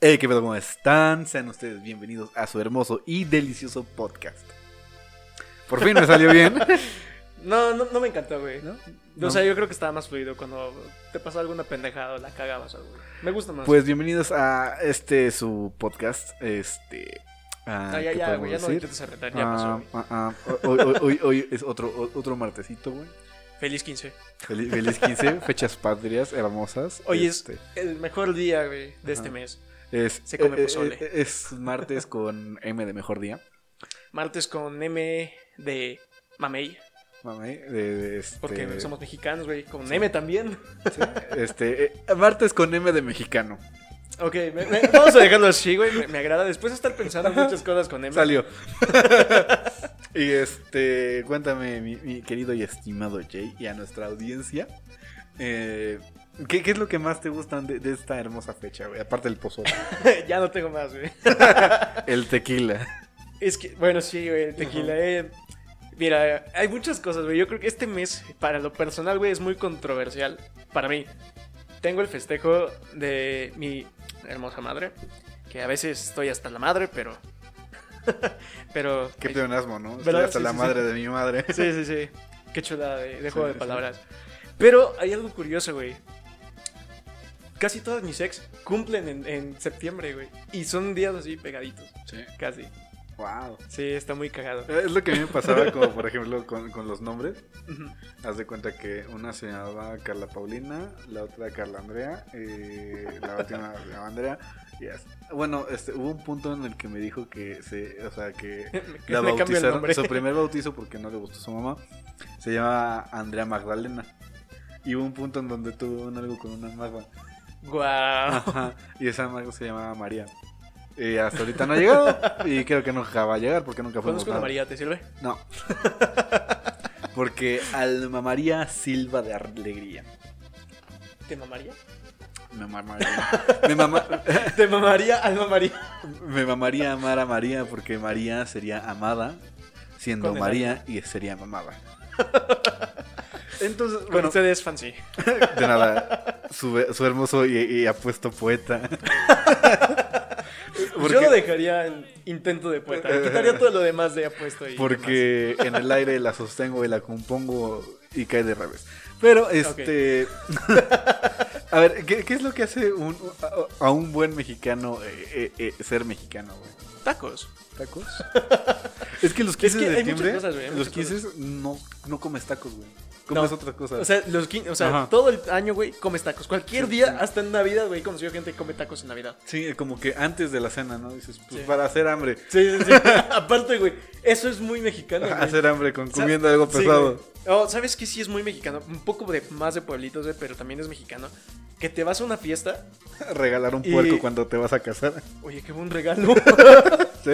Hey, ¿qué pedo? ¿Cómo están? Sean ustedes bienvenidos a su hermoso y delicioso podcast. Por fin me salió bien. No, no, no me encantó, güey. ¿No? O No. sea, yo creo que estaba más fluido cuando te pasó alguna pendejada o la cagabas o algo. Me gusta más. Pues bienvenidos a este su podcast. Este. ah, Ah, ya, ¿qué ya, podemos güey, ya no decir? intentes arretar, ya pasó, Ah, güey. ah, ah, hoy, hoy- hoy- hoy es otro, o- otro martesito, güey. Feliz 15. Feliz, feliz 15, fechas patrias hermosas. Hoy Este, es el mejor día, güey, de este mes. Es, se come eh, eh, pozole. eh, es martes con M de mejor día. Martes con M de Mamey, Mami, de, de este, porque somos mexicanos, güey. Con M también. sí, este, eh, martes con M de mexicano. Ok, me- me- vamos a dejarlo así, güey. Me, me agrada. Después de estar pensando muchas cosas con M. Salió. y este, cuéntame, mi, mi querido y estimado Jay, y a nuestra audiencia, eh, ¿qué, qué es lo que más te gustan de, de esta hermosa fecha, güey? Aparte del pozole. ya no tengo más, güey. El tequila. Es que, bueno, sí, güey, el tequila. eh. Mira, hay muchas cosas, güey. Yo creo que este mes, para lo personal, güey, es muy controversial. Para mí, tengo el festejo de mi hermosa madre. Que a veces estoy hasta la madre, pero. pero. Qué pleonasmo, ¿no? Estoy hasta Sí, la sí, madre de mi madre. Sí, sí, sí. Qué chulada de, de juego Sí, de sí. palabras. Pero hay algo curioso, güey. Casi todas mis ex cumplen en, en septiembre, güey. Y son días así pegaditos. Sí. Casi. Wow. Sí, está muy cagado. Es lo que a mí me pasaba, como por ejemplo, con, con los nombres. Haz de cuenta que una se llamaba Carla Paulina, la otra Carla Andrea, eh, la última se llama Andrea. y así. Bueno, este, hubo un punto en el que me dijo que se, o sea, que la bautizaron, su primer bautizo porque no le gustó su mamá, se llama Andrea Magdalena. Y hubo un punto en donde tuvo un algo con una maga. Guau. Ajá, y esa maga se llamaba María. Y hasta ahorita no ha llegado. Y creo que nunca va a llegar porque nunca fuimos Conozco nada. María, ¿te sirve? No. Porque Alma María Silva de Alegría. ¿Te mamaría? Me mamaría. Me, mama- ¿Te mamaría Alma María? me mamaría amar a María porque María sería amada, siendo María y sería mamada. Entonces, Bueno, bueno, ustedes fancy. de nada, su, su hermoso y, y apuesto poeta. Porque- Yo lo dejaría en intento de poeta. Le quitaría todo lo demás de apuesto y Porque en el aire la sostengo y la compongo y cae de revés. Pero, este. a ver, ¿qué, qué es lo que hace un- a, a un buen mexicano eh, eh, eh, ser mexicano, güey? Tacos. ¿Tacos? es que los 15 que de septiembre, cosas, hay los muchas 15 no, no comes tacos, güey. Comes No. otras cosas. O sea, los o sea todo el año, güey, comes tacos. Cualquier Sí, día, sí. hasta en Navidad, güey, he conocido gente que come tacos en Navidad. sí, como que antes de la cena, ¿no? Dices, pues Sí. para hacer hambre. Sí, sí, sí. Aparte, güey, eso es muy mexicano, güey. Hacer hambre con comiendo algo pesado. Oh, ¿Sabes qué? Sí es muy mexicano. Un poco de, más de pueblitos, güey, pero también es mexicano. Que te vas a una fiesta. Regalar un Y- puerco cuando te vas a casar. Oye, qué buen regalo. ¿Sí?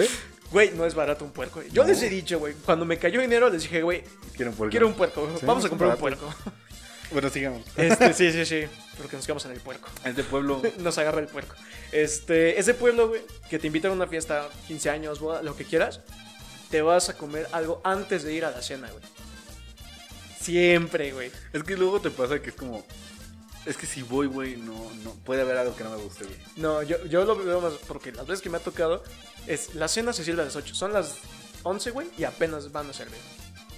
Güey, no es barato un puerco. Yo No. les he dicho, güey, cuando me cayó dinero, les dije, güey, Quiero un puerco. quiero un puerco. Sí, Vamos a comprar un puerco. Bueno, sigamos. Este, sí, sí, sí. Porque nos quedamos en el puerco. Es de pueblo. Nos agarra el puerco. Este, ese pueblo, güey, que te invitan a una fiesta, 15 años, boda, lo que quieras, te vas a comer algo antes de ir a la cena, güey. Siempre, güey. Es que luego te pasa que es como. Es que si voy, güey, no, no. Puede haber algo que no me guste, güey. No, yo, yo lo veo más porque las veces que me ha tocado es la cena se sirve a las 8, son las 11, güey, y apenas van a servir.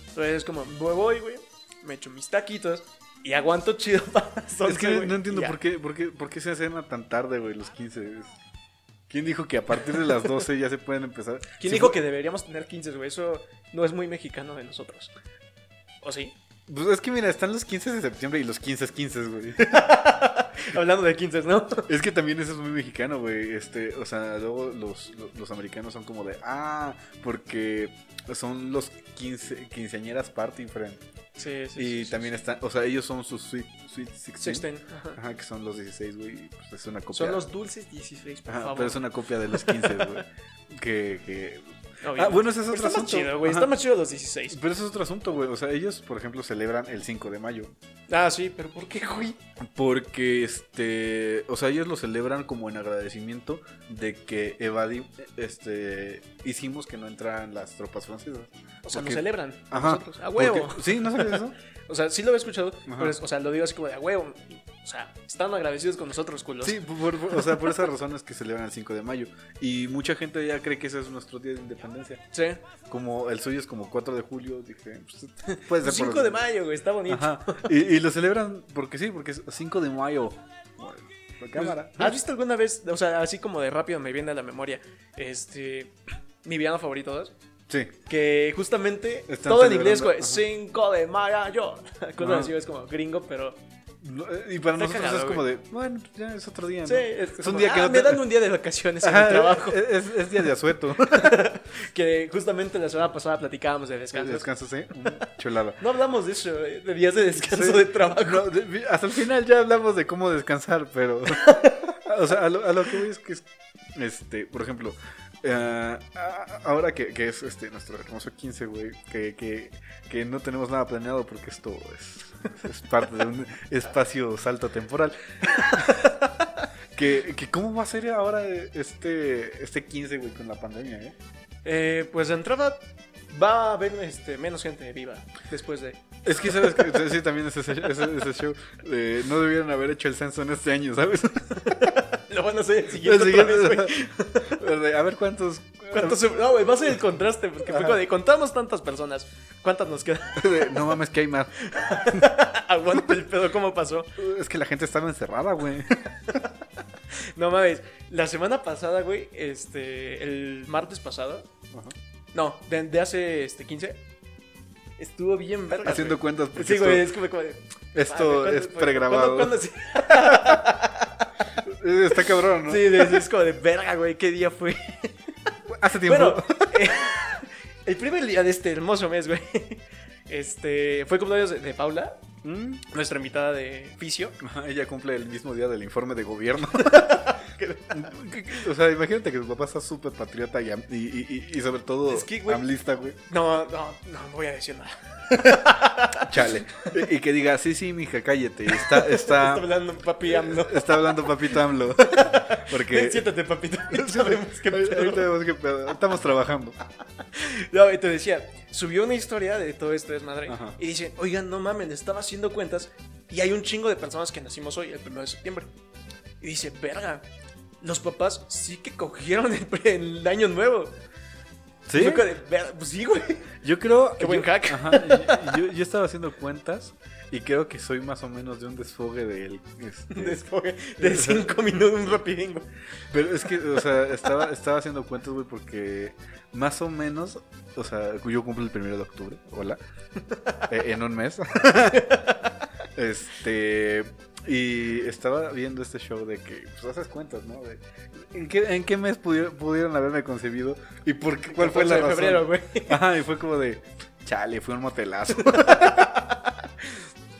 Entonces es como, voy, voy, güey, me echo mis taquitos y aguanto chido para las 11, es que no, güey, no entiendo por qué, por, qué, por qué se cena tan tarde, güey, los 15. Es- ¿Quién dijo que a partir de las 12 ya se pueden empezar? ¿Quién Si dijo fue- que deberíamos tener 15, güey? Eso no es muy mexicano de nosotros. ¿O sí? Pues es que mira, están los 15 de septiembre y los 15 15, güey. Hablando de 15, ¿no? Es que también eso es muy mexicano, güey. Este, o sea, luego los, los, los americanos son como de, ah, porque son los 15, quinceañeras party friend. Sí, sí. Y sí, también están, o sea, ellos son sus sweet, sweet 16. 16, ajá. Ajá, que son los 16, güey. Pues es una copia. Son los dulces 16, por Ajá, favor. pero es una copia de los 15, güey. que, que... Ah, bueno, ese es otro Está más asunto. chido, güey. Está más chido los 16. Pero eso es otro asunto, güey. O sea, ellos, por ejemplo, celebran el 5 de mayo. Ah, sí, pero ¿por qué, güey? Porque, este, o sea, ellos lo celebran como en agradecimiento de que evadi, este, hicimos que no entraran las tropas francesas. O sea, Porque- nos celebran. Ajá. Nosotros. A huevo. Porque- sí, ¿no sabes eso? O sea, sí lo he escuchado. Pero es- o sea, lo digo así como de a huevo. O sea, están agradecidos con nosotros, culos. Sí, por, por- o sea, por esas razones que celebran el 5 de mayo. Y mucha gente ya cree que ese es nuestro día de independencia. Sí. Como el suyo es como 4 de julio, dije, pues, puede ser por 5 los- de mayo, güey, está bonito. Ajá. Y, y lo celebran porque sí, porque es 5 de mayo. La cámara. ¿Has visto alguna vez, o sea, así como de rápido me viene a la memoria, este, mi villano favorito 2? Sí. Que justamente Están todo en inglés, güey, 5 de mayo. Cosas así, es como gringo, pero Y para Está nosotros cagado, es como de, bueno, ya es otro día. ¿no? sí, es, es como, un día que ah, no me dan un día de vacaciones en el trabajo. Es, es día de asueto. Que justamente la semana pasada platicábamos de descanso. Descanso, sí. Chulada. No hablamos de eso, güey, de días de descanso Sí. de trabajo. No, de- hasta el final ya hablamos de cómo descansar, pero. o sea, a lo, a lo que voy es que es. Este, por ejemplo. Eh, ahora que, que es este nuestro hermoso 15, güey, que, que, que no tenemos nada planeado porque esto es, es parte de un espacio salto temporal. que, que cómo va a ser ahora este, este 15, güey, con la pandemia, ¿eh? Eh, pues de entrada va a haber este, menos gente viva después de... Es que, ¿sabes? que Sí, también ese, ese, ese show. eh, no debieron haber hecho el censo en este año, ¿sabes? Lo van a hacer el siguiente, El vez, A ver cuántos. ¿Cuántos se- No, güey, va a ser el contraste, porque fue Ajá. como de contamos tantas personas, ¿cuántas nos quedan? No mames, que hay más. Aguanta el pedo, ¿cómo pasó? Es que la gente estaba encerrada, güey. No mames, la semana pasada, güey, este, el martes pasado, no, de, de hace, este, 15, estuvo bien verga, Haciendo cuentas. porque Sí, güey, esto- es como, como de, Esto madre, es ¿cuándo- pregrabado. ¿cuándo- cuándo sí? Eh, Está cabrón, ¿no? Sí, es como de verga, güey, ¿qué día fue? Hace tiempo. Bueno, eh, el primer día de este hermoso mes, güey, este, fue cumpleaños de, Paula, Mm, nuestra invitada de ajá, ella cumple el mismo día del informe de gobierno. o sea, imagínate que tu papá está súper patriota y, y, y- sobre todo Es que, güey- amlista, güey. No, no, no, no voy a decir nada. Chale. Y, que diga, sí, sí, mija, cállate. Está, Está está, hablando papi AMLO. está hablando papito AMLO. Porque... Ven, siéntate, papito. Sabemos pedo. Estamos trabajando. No, y te decía, subió una historia de todo esto desmadre Ajá. y dicen, oigan, no mames, estaba haciendo cuentas y hay un chingo de personas que nacimos hoy, el 1 de septiembre. Y dice, verga, los papás sí que cogieron el, el año nuevo. ¿Sí? De, "Verga, Pues sí, güey. Yo creo. Qué buen yo- hack. Ajá, yo, yo estaba haciendo cuentas y creo que soy más o menos de un desfogue del. este, Después de cinco minutos, un rapidín, güey. pero es que, o sea, estaba, estaba haciendo cuentas, güey, porque más o menos. O sea, yo cumplo el primero de octubre. Hola. eh, en un mes. este. Y estaba viendo este show de que, pues haces cuentas, ¿no? De, ¿en, qué, ¿En qué mes pudi- pudieron haberme concebido? ¿Y por qué, cuál fue la de razón? febrero, güey. Ajá, y fue como de, chale, fue un motelazo.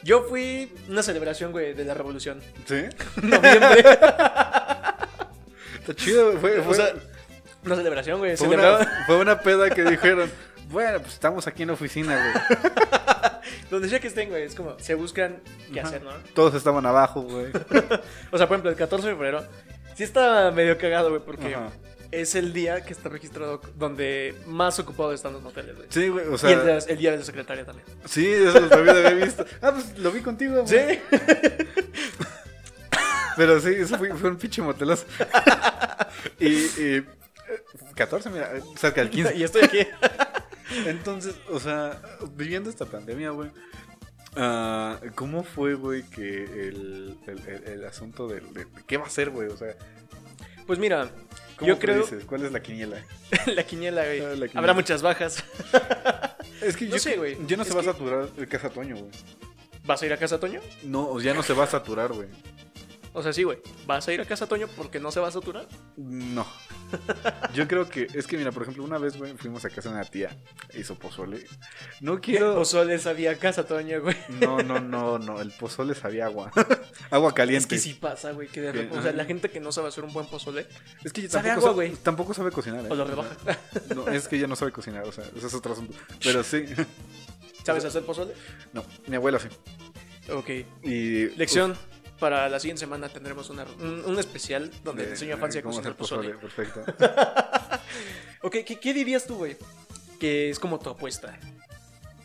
Yo fui una celebración, güey, de la revolución. ¿Sí? Noviembre. Está chido, fue, fue, o sea, una celebración, güey. fue una, fue una peda que dijeron, bueno, pues estamos aquí en la oficina, güey. Donde sea que estén, güey, es como, se buscan qué Ajá. hacer, ¿no? Todos estaban abajo, güey. O sea, por ejemplo, el 14 de febrero, sí está medio cagado, güey, porque Ajá. es el día que está registrado donde más ocupados están los moteles, güey. Sí, güey, o y el, sea, de- el día de la secretaria también. sí, eso lo también había visto. Ah, pues lo vi contigo, güey. Sí. Pero sí, eso fue, fue un pinche motelazo. y, y, eh, 14, mira, cerca del 15. y estoy aquí. Entonces, o sea, viviendo esta pandemia, güey. ah, ¿Cómo fue, güey, que el, el, el- el asunto del, de, qué va a ser, güey? O sea, Pues mira, ¿cómo yo creo predices? ¿Cuál es la quiniela? la quiniela, güey. Ah, la quiniela. Habrá muchas bajas. Es que No yo, sé, güey. ya no se va a saturar el Casa Toño, güey. ¿Vas a ir a casa Toño? No, ya no se va a saturar, güey. O sea, sí, güey. ¿Vas a ir a casa Toño porque no se va a saturar? No. Yo creo que, es que mira, por ejemplo, una vez, güey, fuimos a casa de una tía, hizo pozole. No quiero. Pozole sabía casa Toño, güey. No, no, no, no, el pozole sabía agua. agua Es caliente. que sí pasa, güey. Que de repente- o sea, la gente que no sabe hacer un buen pozole, Es que Sabe tampoco, agua, sabe, güey. tampoco sabe cocinar, ¿eh? o lo rebaja. No, es que ella no sabe cocinar, o sea, ese es otro asunto. Pero sí. ¿Sabes hacer pozole? No, mi abuela sí. Ok. Y. Lección. Para la siguiente semana tendremos una- un, un especial donde de- te enseño a Francia a cocinar pozole. Perfecto. Ok, ¿qué, qué dirías tú, güey? Que es como tu apuesta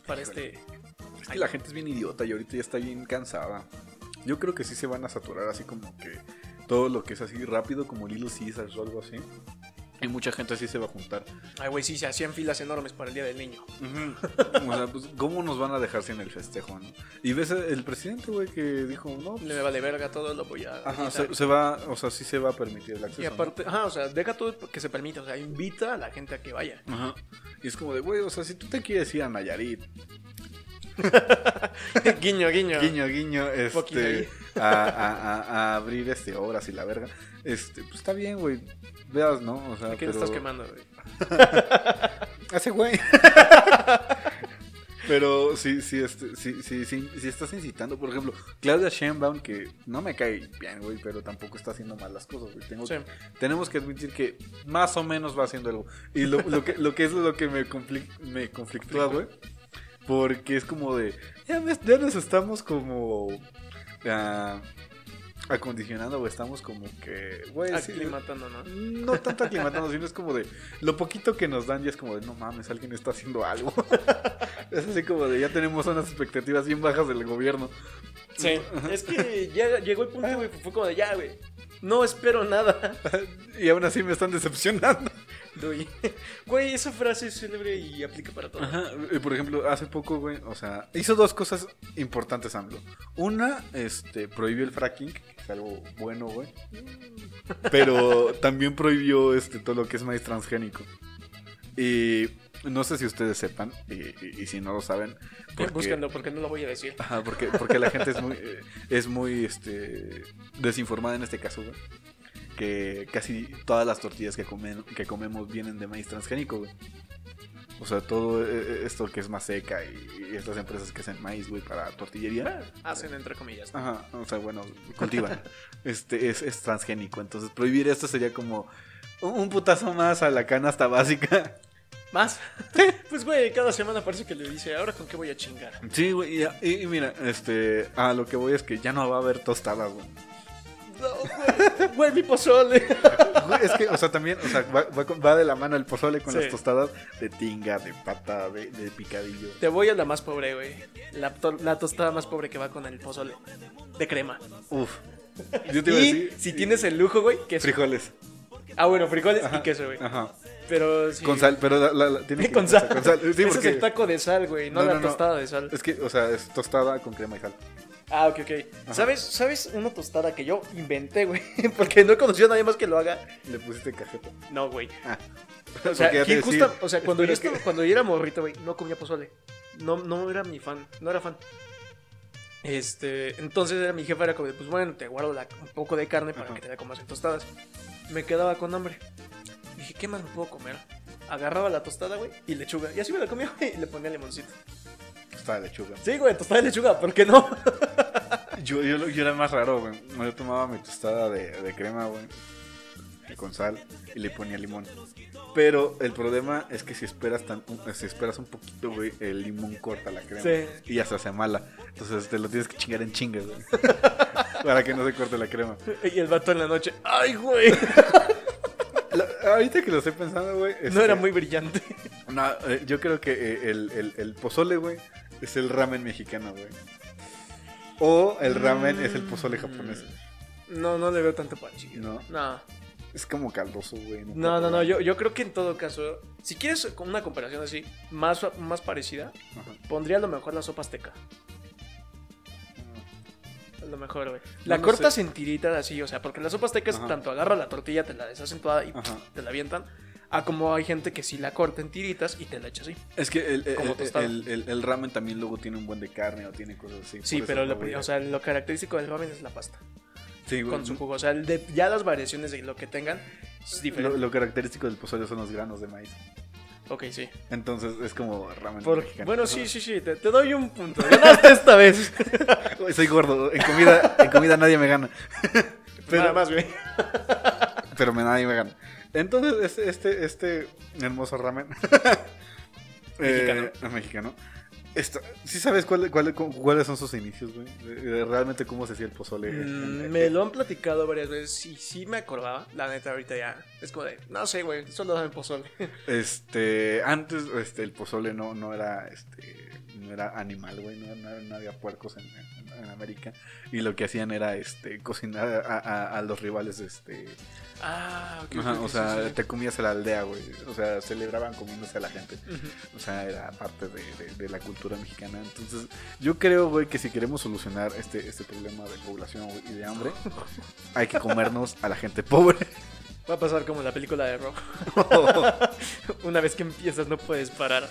para este... Es que la gente es bien idiota y ahorita ya está bien cansada. Yo creo que sí se van a saturar así como que todo lo que es así rápido, como Little Caesars o algo así. Y mucha gente así se va a juntar. Ay, güey, sí, se hacían filas enormes para el Día del Niño. o sea, pues, ¿cómo nos van a dejar sin el festejo, no? Y ves el presidente, güey, que dijo, no. Le vale verga todo, lo voy a. Ajá, se, va, o sea, sí se va a permitir el acceso. Y aparte, ajá, o sea, deja todo que se permita, o sea, invita a la gente a que vaya. Ajá. Y es como de, güey, o sea, si tú te quieres ir a Nayarit. guiño, guiño. Guiño, guiño, este. A, a, a, abrir este obras y la verga. Este, pues está bien, güey veas, ¿no? O sea, ¿Qué estás quemando, güey? Hace güey. Pero sí, sí, este, sí, sí, sí, estás incitando, por ejemplo, Claudia Sheinbaum, que no me cae bien, güey, pero tampoco está haciendo mal las cosas, güey. tenemos que admitir que más o menos va haciendo algo. Y lo, lo, que, lo que es lo que me, me conflictúa, güey, porque es como de, ya, ya nos estamos como... Uh, acondicionando o estamos como que, güey, aclimatando, ¿no? No tanto aclimatando, sino es como de lo poquito que nos dan y es como de, no mames, alguien está haciendo algo. es así como de, ya tenemos unas expectativas bien bajas del gobierno. Sí, es que ya llegó el punto, güey, fue como de, ya, güey, no espero nada. y aún así me están decepcionando. Güey, esa frase es célebre y aplica para todo. Ajá. Por ejemplo, hace poco, güey, o sea, hizo dos cosas importantes AMLO. Una, este, prohibió el fracking, que es algo bueno, güey. Pero también prohibió este todo lo que es maíz transgénico. Y no sé si ustedes sepan, y, si no lo saben. Porque, Buscando, porque no lo voy a decir. Ajá, porque, porque la gente es muy, eh, es muy este, desinformada en este caso, güey que casi todas las tortillas que, comen, que comemos vienen de maíz transgénico, güey. O sea, todo eh, eh, esto que es más seca y, estas empresas que hacen maíz, güey, para tortillería. Ah, hacen entre comillas. Ajá, o sea, bueno, cultivan. este es, es, transgénico. Entonces, prohibir esto sería como un putazo más a la canasta básica. ¿Más? pues, güey, cada semana parece que le dice, ¿ahora con qué voy a chingar? Sí, güey, y, y, mira, este, a lo que voy es que ya no va a haber tostadas, güey. Güey, mi pozole. es que, o sea, también, o sea, va, de la mano el pozole con las tostadas de tinga, de pata, de, picadillo. Te voy a la más pobre, güey. La, la, tostada más pobre que va con el pozole. De crema. Uf. Yo te iba a decir, si tienes el lujo, güey, queso. Frijoles. Ah, bueno, frijoles y queso, güey. Ajá. Pero sí. Con sal, pero la, tiene que, con, sal. con sal. Sí, Ese es el taco de sal, güey, no, la tostada de sal. Es que, o sea, es tostada con crema y sal. Ah, ok, ok. ¿Sabes, ¿Sabes una tostada que yo inventé, güey? Porque no he conocido a nadie más que lo haga. ¿Le pusiste cajeta? No, güey. Ah. O sea, o sea, cuando, yo estaba, cuando yo era morrito, güey, no comía pozole. No, no era mi fan, no era fan. Este, entonces era mi jefa era como, pues bueno, te guardo un poco de carne para que te dé como en tostadas. Me quedaba con hambre. Dije, ¿qué más me puedo comer? Agarraba la tostada, güey, y lechuga. Y así me la comía, güey, y le ponía limoncito. Tostada de lechuga. Sí, güey, tostada de lechuga, ¿por qué no? yo, yo, yo, era más raro, güey. Yo tomaba mi tostada de, de crema, güey. Con sal y le ponía limón. Pero el problema es que si esperas tan, si esperas un poquito, güey, el limón corta la crema. Sí. Y ya se hace mala. Entonces te lo tienes que chingar en chingas, güey. para que no se corte la crema. Y el vato en la noche, ¡ay, güey! ahorita que lo estoy pensando, güey. no era este, muy brillante. No, eh, yo creo que eh, el, el, el pozole, güey, es el ramen mexicano, güey. O el ramen es el pozole japonés. No, no le veo tanto panchi. No. No. Es como caldoso, güey. No, no, no, Yo, yo creo que en todo caso, si quieres una comparación así, más, más parecida, pondría a lo mejor la sopa azteca. A lo mejor, güey. La cortas en tiritas así, o sea, porque la sopa azteca es tanto agarra la tortilla, te la deshacen toda y te la avientan. A como hay gente que sí la corta en tiritas y te la echa así. Es que el, el, el, ramen también luego tiene un buen de carne o tiene cosas así. Sí, pero lo, o sea, lo característico del ramen es la pasta. Sí, Con su jugo. O sea, ya las variaciones de lo que tengan es diferente. Lo, característico del pozole son los granos de maíz. Ok, sí. Entonces es como ramen mexicano. Bueno, sí, sí, sí. Te, doy un punto. Ganaste esta vez. Soy gordo. En comida, en comida nadie me gana. Pero, Nada más, güey. Pero me, nadie me gana. Entonces, este, este, este hermoso ramen. mexicano. Eh, mexicano. ¿Sí sabes cuáles son sus inicios, güey? Realmente cómo se hacía el pozole. Mm, me lo han platicado varias veces y sí me acordaba. La neta, ahorita ya es como de, no sé, güey, solo dame pozole. Este, antes este, el pozole no, no era este, no era animal, güey, no, no- no había puercos en, en- en América. Y lo que hacían era este cocinar a, a- a los rivales, este. Ah, ok. ajá, ok, o sí, sea, sí, te comías a la aldea, güey. O sea, celebraban comiéndose a la gente. O sea, era parte de, de- de la cultura mexicana. Entonces, yo creo, güey, que si queremos solucionar este, este problema de población y de hambre, hay que comernos a la gente pobre. Va a pasar como la película de Rock. Una vez que empiezas no puedes parar.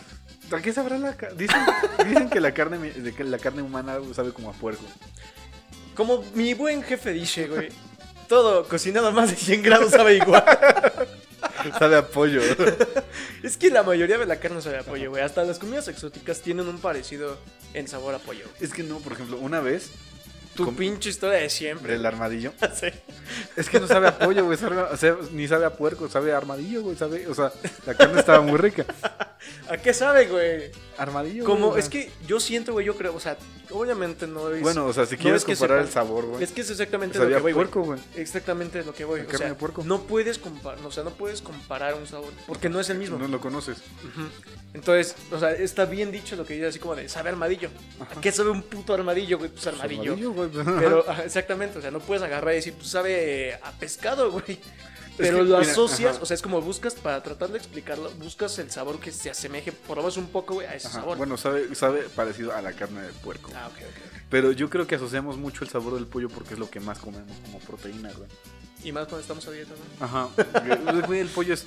¿A qué sabrá la carne? Dicen, dicen que la carne de que la carne humana sabe como a puerco. Como mi buen jefe dice, güey. Todo cocinado a más de 100 grados sabe igual. Sabe a pollo. Es que la mayoría de la carne sabe a pollo, güey. Hasta las comidas exóticas tienen un parecido en sabor a pollo. güey. Es que no, por ejemplo, una vez Tu pinche historia de siempre. del armadillo. Sí. Es que no sabe a pollo, güey. o sea, ni sabe a puerco, sabe a armadillo, güey. Sabe, o sea, la carne estaba muy rica. ¿A qué sabe, güey? Armadillo. Como, güey, o es sea. que yo siento, güey, yo creo, o sea, obviamente no es. Bueno, o sea, si no quieres es que comparar sepa- el sabor, güey. Es que es exactamente Sabía lo que voy, puerco, güey. Exactamente lo que voy. La O carne sea, de puerco. no puedes comparar, o sea, no puedes comparar un sabor porque no es el mismo. No lo conoces. Entonces, o sea, está bien dicho lo que dice así como de sabe armadillo. ¿A qué sabe un puto armadillo, güey? Pues armadillo. Güey. Pero, exactamente, o sea, no puedes agarrar y decir, pues sabe a pescado, güey. Pero que, lo mira, asocias, ajá. o sea, es como buscas, para tratar de explicarlo, buscas el sabor que se asemeje, por lo menos un poco, güey, a ese Ajá, sabor. Bueno, sabe, sabe parecido a la carne de puerco. Ah, ok, ok. Pero yo creo que asociamos mucho el sabor del pollo porque es lo que más comemos como proteína, güey. Y más cuando estamos a dieta, ¿no? Ajá. Güey, el pollo es.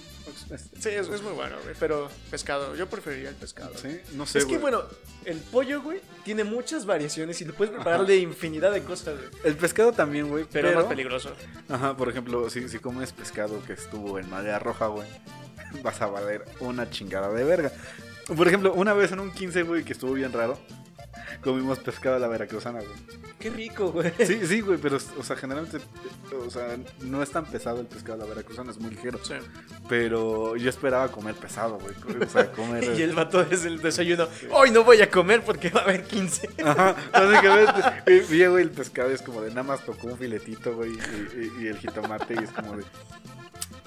es- Sí, es, es muy bueno, güey, pero pescado, yo preferiría el pescado. Sí, no sé. es que, güey. bueno, el pollo, güey, tiene muchas variaciones y lo puedes preparar de infinidad de cosas, güey. El pescado también, güey. Pero, Pero, es más peligroso. Ajá, por ejemplo, si, si comes pescado que estuvo en madera roja, güey, vas a valer una chingada de verga. Por ejemplo, una vez en un 15, güey, que estuvo bien raro, comimos pescado a la veracruzana, güey. Qué rico, güey. Sí, sí, güey, pero, o sea, generalmente, o sea, no es tan pesado el pescado a la veracruzana, es muy ligero. Sí. Pero yo esperaba comer pesado, güey. O sea, comer. Y el vato desde el desayuno, hoy no voy a comer porque va a haber 15. Ajá, básicamente. Y, y, güey, el pescado es como de nada más tocó un filetito, güey, y, y- y el jitomate, y es como de.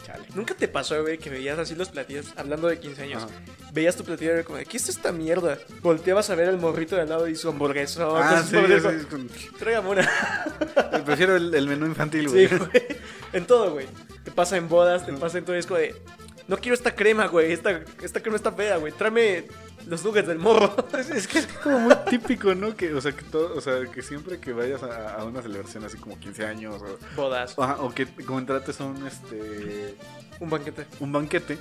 Chale. ¿Nunca te pasó, güey, que veías así los platillos, hablando de 15 años? Ajá. Veías tu platillo y era como de, ¿qué es esta mierda? Volteabas a ver al morrito de al lado y su hamburguesa. Ah, sí, sí, sí, con- Tráigame una. Prefiero el, el menú infantil, güey. Sí, güey. En todo, güey. Te pasa en bodas, te pasa en todo. Es como de, no quiero esta crema, güey. Esta, esta crema está fea, güey. Tráeme los nuggets del morro. Es, es que es como muy típico, ¿no? Que, o sea, que todo, o sea, que siempre que vayas a, a una celebración así como 15 años o, Bodas. ajá, o que contrates un este Un banquete. un banquete,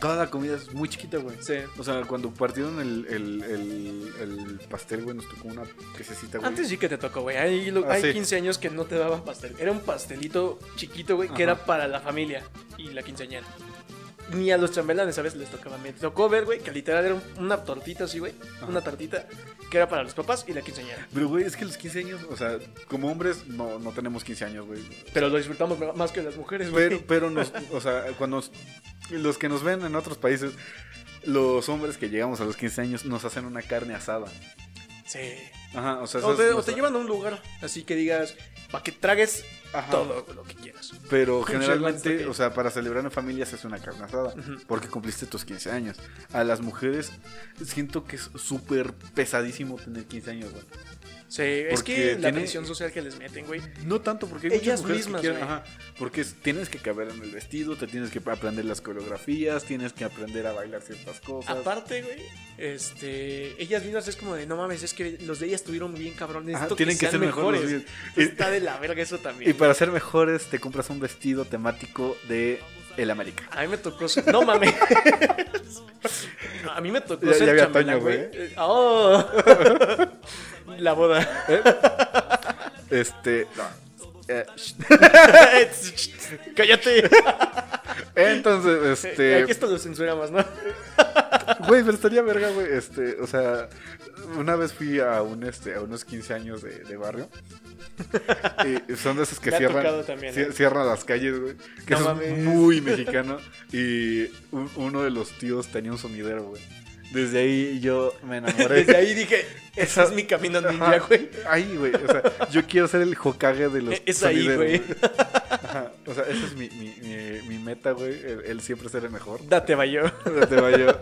toda la comida es muy chiquita, güey. Sí. O sea, cuando partieron el, el, el, el pastel, güey, nos tocó una piececita, güey. Antes sí que te tocó, güey. Hay, lo- Ah, hay sí. 15 años que no te daban pastel. Era un pastelito chiquito, güey, que era para la familia y la quinceañera. Ni a los chambelanes, ¿sabes? Les tocaba. Me tocó ver, güey, que literal era un- una tortita así, güey. Una tortita que era para los papás y la quinceañera. Pero, güey, es que los 15 años, o sea, como hombres no, no tenemos 15 años, güey. Pero lo disfrutamos más que las mujeres, güey. Pero, pero nos, o sea, cuando nos- los que nos ven en otros países, los hombres que llegamos a los 15 años nos hacen una carne asada. Sí. Ajá, o sea, O te, o te llevan a un lugar así que digas, para que tragues Ajá. todo lo que quieras. Pero generalmente, o sea, para celebrar en familia se hace una carne asada. Porque cumpliste tus 15 años. A las mujeres siento que es súper pesadísimo tener 15 años, güey. Sí, es que la tiene- presión social que les meten, güey. No tanto porque hay Ellas que mismas, quieren- ajá, porque es- tienes que caber en el vestido, te tienes que aprender las coreografías, tienes que aprender a bailar ciertas cosas. Aparte, güey, este, ellas mismas es como de, no mames, es que los de ellas estuvieron bien cabrones. Ajá, tienen que ser mejores. Está de la verga eso también. y para ser mejores te compras un vestido temático de el América. A mí me tocó ser... No mames. A mí me tocó Ya- ser ya había Toño, güey. Eh, ¡Oh! La boda. Este, no. Eh, Cállate. entonces, este, Aquí esto lo censuramos, ¿no? Güey, pero estaría verga, güey. Este, o sea, una vez fui a un este, a unos 15 años de, de barrio. Y son de esos que cierran, también, ¿eh? cierran las calles, güey. Que No es muy mexicano. Y un- uno de los tíos tenía un sonidero, güey. Desde ahí yo me enamoré. Desde ahí dije, ese es mi camino ninja, güey. Ahí, güey. O sea, yo quiero ser el Hokage de los es ahí, güey. O sea, esa es mi, mi, mi, mi meta, güey. El, el siempre ser el mejor. Date, Bayo. Te vaya.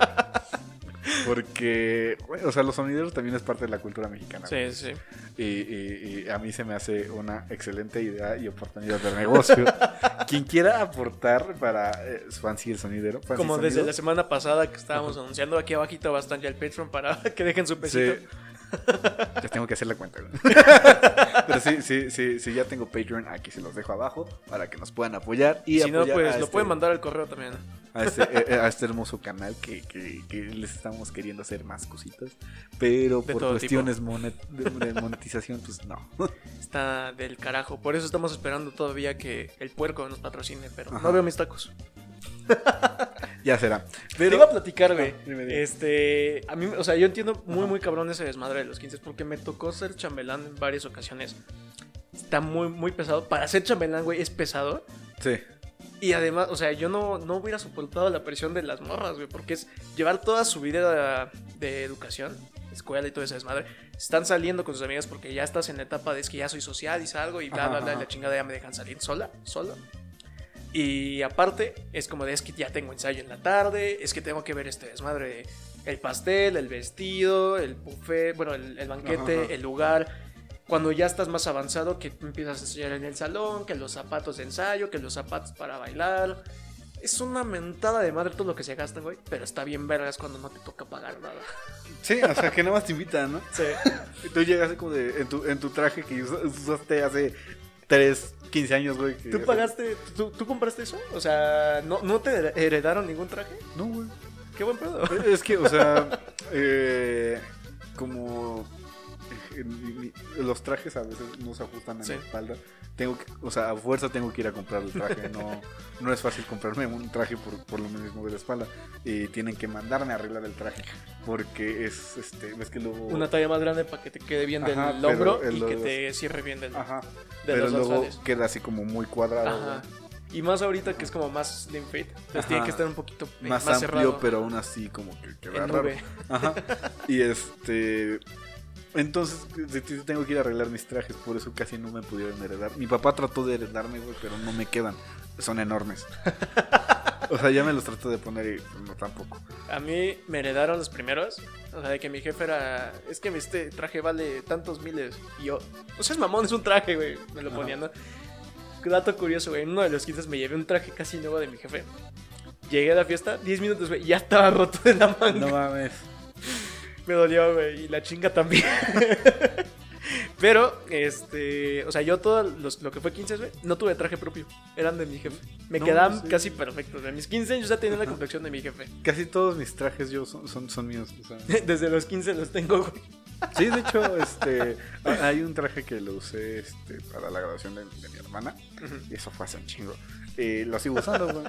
Porque, bueno, o sea, los sonideros también es parte de la cultura mexicana. Sí, sí. Y, y- y a mí se me hace una excelente idea y oportunidad de negocio. Quien quiera aportar para eh, Fancy el sonidero. Fancy Como desde Sonido, la semana pasada que estábamos anunciando, aquí abajito va a estar ya el Patreon para que dejen su pesito. Sí. Ya tengo que hacer la cuenta. Pero sí, sí, sí, sí, ya tengo Patreon. Aquí se los dejo abajo para que nos puedan apoyar. Y si no, pues a lo este- pueden mandar al correo también. A este, eh, eh, a este hermoso canal que, que- que les estamos queriendo hacer más cositas. Pero De por cuestiones monet- de, de monetización, pues no. Está del carajo. Por eso estamos esperando todavía que el puerco nos patrocine, pero Ajá. no veo mis tacos. ya será. Te Pero iba a platicar, güey. Este, a mí, o sea, yo entiendo muy, Ajá. muy cabrón ese desmadre de los 15 porque me tocó ser chambelán en varias ocasiones. Está muy, muy pesado. Para ser chambelán, güey, es pesado. sí. Y además, o sea, yo no, no hubiera soportado la presión de las morras, güey, porque es llevar toda su vida de educación, escuela y todo ese desmadre. Están saliendo con sus amigas porque ya estás en la etapa de es que ya soy social y salgo y bla, bla, bla, la chingada ya me dejan salir sola, solo. Y aparte, es como de es que ya tengo ensayo en la tarde, es que tengo que ver este desmadre de el pastel, el vestido, el buffet, bueno, el, el banquete, Ajá, ajá. el lugar. Cuando ya estás más avanzado, que empiezas a enseñar en el salón, que los zapatos de ensayo, que los zapatos para bailar. Es una mentada de madre todo lo que se gastan, güey. Pero está bien vergas cuando no te toca pagar nada. Sí, o sea, que nada más te invitan, ¿no? Sí. Y tú llegas como de, en, tu, en tu traje que usa- usaste hace 3, 15 años, güey. ¿Tú pagaste, tú, tú compraste eso? O sea, ¿no, ¿no te heredaron ningún traje? No, güey. Qué buen pedo. Es que, o sea, eh, como los trajes a veces no se ajustan Sí. la espalda. Tengo que, o sea, a fuerza tengo que ir a comprar el traje. No, no es fácil comprarme un traje por, por lo mismo de la espalda. Y tienen que mandarme a arreglar el traje. Porque es, este, ves que luego... Una talla más grande para que te quede bien del Ajá, hombro el y que los- te cierre bien del, Ajá. de pero los luego queda así como muy cuadrado. Ajá. Y más ahorita que es como más slim fit, pues tiene que estar un poquito eh, Más, más, amplio, cerrado. pero aún así como que queda raro. Ajá. Y este. Entonces tengo que ir a arreglar mis trajes, por eso casi no me pudieron heredar. Mi papá trató de heredarme, güey, pero no me quedan. Son enormes. O sea, ya me los trato de poner y no tampoco. A mí me heredaron los primeros. O sea, de que mi jefe era. Es que este traje vale tantos miles. Y yo. O sea, es mamón, es un traje, güey. Me lo Ajá. ponía, ¿no? Dato curioso, güey. En uno de los 15 me llevé un traje casi nuevo de mi jefe. Llegué a la fiesta, 10 minutos, güey. Ya estaba roto de la manga. No mames. Me dolió, güey. Y la chinga también. Pero, este. O sea, yo todo los- lo que fue 15, güey, no tuve traje propio. Eran de mi jefe. Me No, quedaban sí. casi perfectos. De mis 15 años ya tenía la complexión de mi jefe. Casi todos mis trajes yo son, son, son míos. o sea. Desde los 15 los tengo, güey. Sí, de hecho, este, ha- hay un traje que lo usé este, para la graduación de, de mi hermana. Y eso fue hace un chingo. Y lo sigo usando, güey.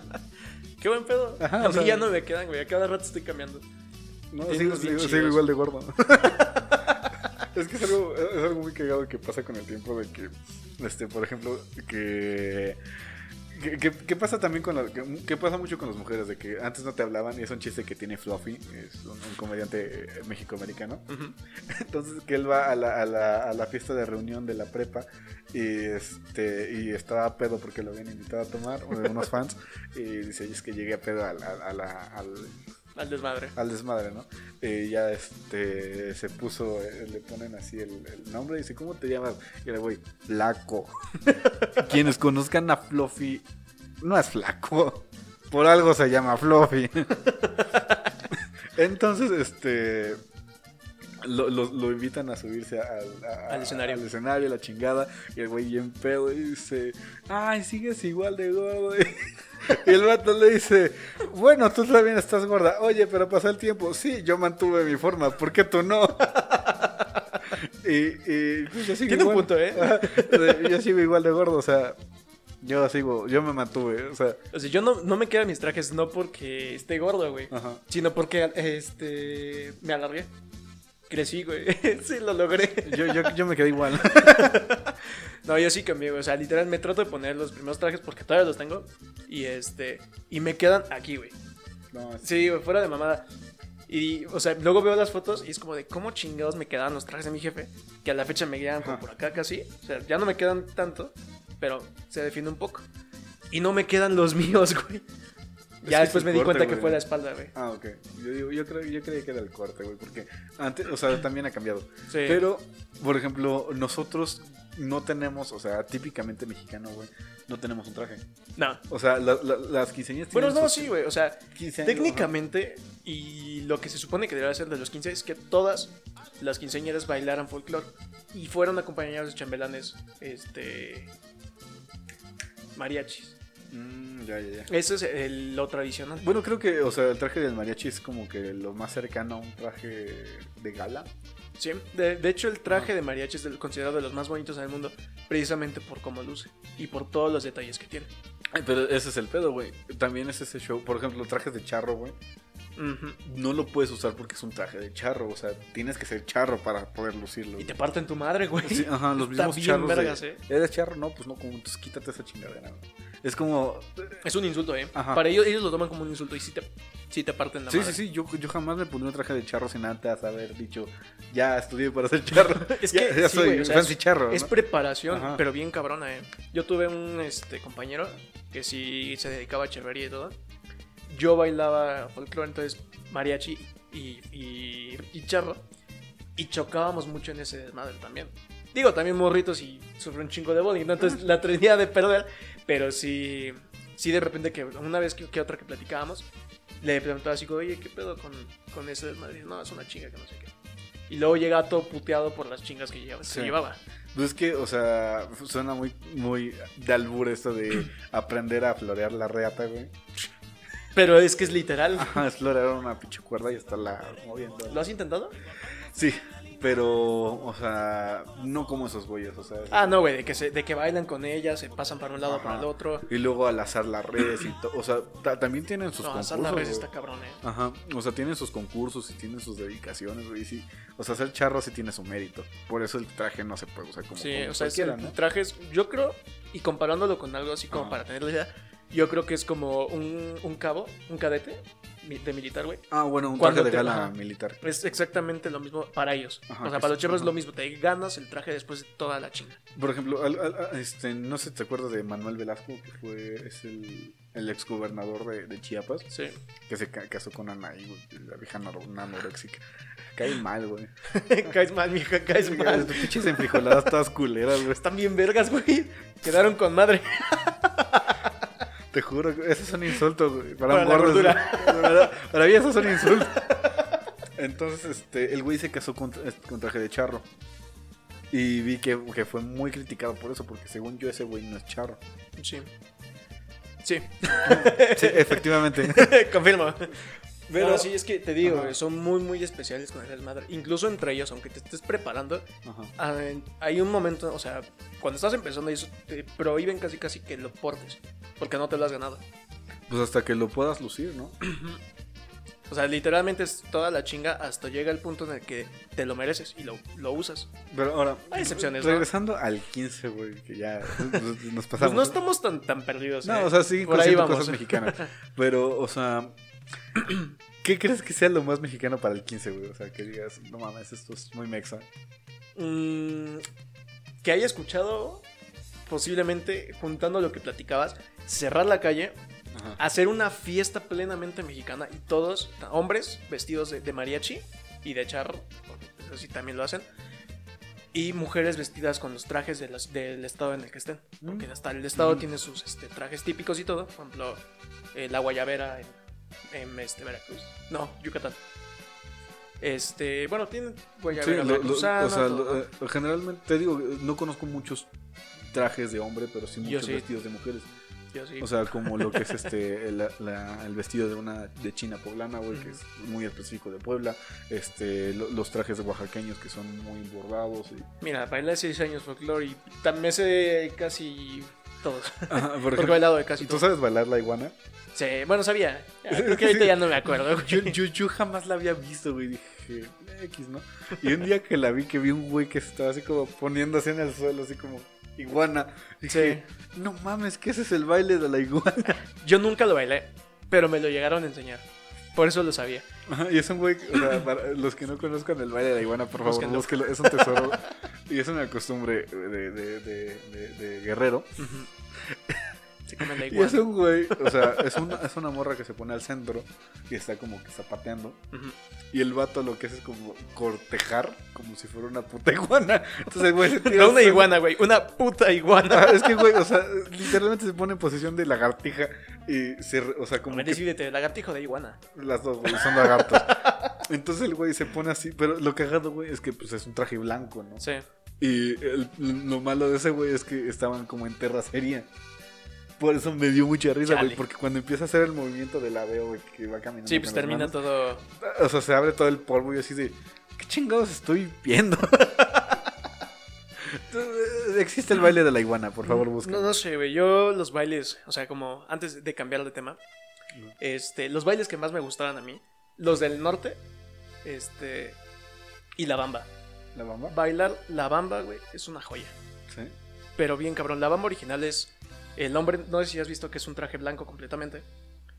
Qué buen pedo. Ajá, a o mí sea- ya no me quedan, güey. A cada rato estoy cambiando. No, sigo, sigo- igual de gordo. es que es algo, es algo muy cagado que pasa con el tiempo de que, este, por ejemplo, que... que pasa también con la, que, que pasa mucho con las mujeres de que antes no te hablaban y es un chiste que tiene Fluffy es un, un comediante eh, mexicoamericano. Entonces que él va a la, a, la, a la fiesta de reunión de la prepa y este y estaba pedo porque lo habían invitado a tomar unos fans y dice "Y es que llegué a pedo a la- al, Al desmadre. al desmadre, ¿no? Y ya este se puso, eh, le ponen así el, el nombre y dice, ¿cómo te llamas? Y el güey, flaco. Quienes conozcan a Fluffy, no es flaco. Por algo se llama Fluffy. Entonces, este. Lo, lo- lo invitan a subirse al, a- Al escenario. al escenario, la chingada. Y el güey bien pedo y dice: Ay, sigues igual de gordo. Y el vato le dice: Bueno, tú también estás gorda. Oye, pero pasa el tiempo. Sí, yo mantuve mi forma. ¿Por qué tú no? y, y pues yo sigo Tiene un igual. punto, ¿eh? Yo sigo igual de gordo. O sea, yo sigo, yo me mantuve. O sea, O sea, yo no, no me quedan mis trajes no porque esté gordo, güey. ajá. Sino porque este me alargué. Crecí, güey. sí, lo logré. Yo, yo, yo me quedé igual. No, yo sí cambié, güey. O sea, literal me trato de poner los primeros trajes porque todavía los tengo. Y este. Y me quedan aquí, güey. No, Sí, güey, fuera de mamada. Y, o sea, luego veo las fotos y es como de cómo chingados me quedaban los trajes de mi jefe. Que a la fecha me quedan como por acá casi. O sea, ya no me quedan tanto, pero se defiende un poco. Y no me quedan los míos, güey. Ya después es me di corte, cuenta que fue la espalda, güey. Ah, ok. Yo, digo, yo, creo, yo creía que era el corte, güey, porque antes, o sea, también ha cambiado. Sí. Pero, por ejemplo, nosotros no tenemos, o sea, típicamente mexicano, güey, no tenemos un traje. No. O sea, la- la- las quinceañeras Bueno, tienen no, sus sí, güey. O sea, 15 años, técnicamente, y lo que se supone que debería ser de los 15 es que todas las quinceañeras bailaran folclore y fueron acompañadas de chambelanes, este. mariachis. Mm, ya, ya, ya. Eso es el- lo tradicional. Bueno, creo que, o sea, el traje del mariachi es como que lo más cercano a un traje de gala. Sí, de, de hecho el traje de mariachi es del- considerado de los más bonitos en el mundo, precisamente por cómo luce y por todos los detalles que tiene. Pero ese es el pedo, güey. También es ese show. Por ejemplo, trajes de charro, güey. No lo puedes usar porque es un traje de charro. O sea, tienes que ser charro para poder lucirlo. Y te parten tu madre, güey. Sí, ajá, los Está mismos bien charros. de, vergas, eh. ¿Eres charro? No, pues no, como entonces quítate esa chingadera. Es como. Es un insulto, ¿eh? Ajá. Para ellos, ellos lo toman como un insulto y sí te, sí te parten la Sí, madre. sí, sí. Yo, yo jamás me pondría un traje de charro sin antes haber dicho, ya estudié para ser charro. Es Ya- que ya sí, soy güey, o sea, fancy es- charro. Es ¿no? preparación, Ajá. pero bien cabrona, ¿eh? Yo tuve un este, compañero que sí se dedicaba a charrería y todo. Yo bailaba folclore, entonces mariachi y, y, y charro. Y chocábamos mucho en ese desmadre también. Digo, también morritos y sufre un chingo de bullying, ¿no? entonces la tenía de perder. Pero sí, sí de repente que una vez que, que otra que platicábamos, le preguntaba así, oye, ¿qué pedo con, con ese desmadre? No, es una chinga que no sé qué. Y luego llega todo puteado por las chingas que llevaba. Sí. Llevaba. Pues es que, o sea, suena muy, muy de albur esto de aprender a florear la reata, güey. Pero es que es literal. Ajá, es florear una pinche cuerda y estarla moviendo. ¿Lo has intentado? Sí, pero, o sea, no como esos güeyes, o sea. Ah, no, güey, de que, se, de que bailan con ella, se pasan para un lado, Ajá. para el otro. Y luego al azar las redes y todo. O sea, ta- también tienen sus No, concursos. hacer la vez güey. está cabrón, eh. Ajá, o sea, tienen sus concursos y tienen sus dedicaciones, güey. Sí, o sea, ser charro sí tiene su mérito. Por eso el traje no se puede usar como, Sí, como o sea, es el ¿no? traje es- yo creo, y comparándolo con algo así como Ajá. para tener la idea, yo creo que es como un, un cabo, un cadete de militar, güey. Ah, bueno, un traje de gala militar. Es exactamente lo mismo para ellos. Ajá, o sea, para los chavos es lo mismo, te ganas el traje después de toda la chinga. Por ejemplo, al- este, no sé, ¿te acuerdas de Manuel Velasco? Que fue, es el, el exgobernador de, de Chiapas. Sí. Que se ca- casó con Anaí, güey, la vieja anoréxica. Cae mal, güey. caes mal, mija, caes mal. pinches enfrijoladas todas culeras, güey. Están bien vergas, güey. Quedaron con madre. Te juro, güey, esos son insultos, güey. Para, Para un gordo. Para, para mí esos son insultos. Entonces, este, el güey se casó con, con traje de charro. Y vi que, que fue muy criticado por eso, porque según yo ese güey no es charro. Sí. Sí. Sí, efectivamente. Confirmo. Pero- sí, es que te digo, Ajá. güey, son muy, muy especiales con el desmadre. Incluso entre ellos, aunque te estés preparando, Ajá. ah, hay un momento, o sea, cuando estás empezando, ellos te prohíben casi, casi que lo portes. Porque no te lo has ganado. Pues hasta que lo puedas lucir, ¿no? O sea, literalmente es toda la chinga hasta llega el punto en el que te lo mereces y lo, lo usas. Pero ahora, Hay excepciones, ¿no? regresando al 15, güey, que ya nos, Pues pasamos. no estamos tan, tan perdidos. No, eh. o sea, sí, Por ahí vamos. cosas mexicanas. Pero, o sea, ¿qué crees que sea lo más mexicano para el 15, güey? O sea, que digas, no mames, esto es muy mexa. Mm, que haya escuchado, posiblemente, juntando lo que platicabas, cerrar la calle, Ajá. hacer una fiesta plenamente mexicana y todos, hombres, vestidos de, de mariachi y de charro, porque eso sí también lo hacen, y mujeres vestidas con los trajes de las- del estado en el que estén, porque Mm. hasta el estado Mm. tiene sus este, trajes típicos y todo, por ejemplo, eh, la guayabera en, en, este, Veracruz, no, Yucatán. Este, bueno, tienen Sí, guayabera lo- lo- veracruzana, o sea, todo, lo- ¿no? eh, generalmente, te digo, no conozco muchos trajes de hombre, pero sí muchos sí. vestidos de mujeres. Yo sí. O sea, como lo que es este el, la- el vestido de una de China poblana, güey, que es muy específico de Puebla. Este, lo- los trajes oaxaqueños que son muy bordados. Y, Mira, bailé seis años folclore y también sé casi todos. Ajá, por Porque he bailado de casi ¿Tú todos. sabes bailar la iguana? Sí, bueno, sabía. Creo que ahorita ya no me acuerdo. güey. Yo, yo, yo jamás la había visto, güey. Dije, X, ¿no? Y un día que la vi, que vi un güey que estaba así como poniéndose en el suelo, así como iguana. Dije, no mames, que ese es el baile de la iguana. Yo nunca lo bailé, pero me lo llegaron a enseñar. Por eso lo sabía. Ajá, y es un güey, o sea, para los que no conozcan el baile de la iguana, por favor, búsquenlo. Es un tesoro. Y es una costumbre de, de, de, de- de guerrero. Se comen la Y es un güey, o sea, es una, es una morra que se pone al centro y está como que zapateando. Ujú. Y el vato lo que hace es como cortejar, como si fuera una puta iguana. Entonces güey se tira No una iguana, güey. Una puta iguana. Ah, es que, güey, o sea, literalmente se pone en posición de lagartija y se, o sea, como que lagartijo de iguana. las dos, güey, son lagartos. Entonces el güey se pone así, pero lo cagado, güey, es que pues es un traje blanco, ¿no? Sí. Y el- lo malo de ese güey es que estaban como en terracería. Por eso me dio mucha risa, güey, porque cuando empieza a hacer el movimiento del aveo, güey, que va caminando. Sí, pues termina manos, todo. O sea, se abre todo el polvo y así de, ¿qué chingados estoy viendo? Existe el baile de la iguana, por favor, busca. No, no sé, güey. Yo los bailes, o sea, como antes de cambiar de tema, este, los bailes que más me gustaban a mí, los del norte, este, y la bamba. ¿La bamba? Bailar la bamba, güey, es una joya. Sí. Pero bien, cabrón, la bamba original es, el hombre, no sé si has visto que es un traje blanco completamente.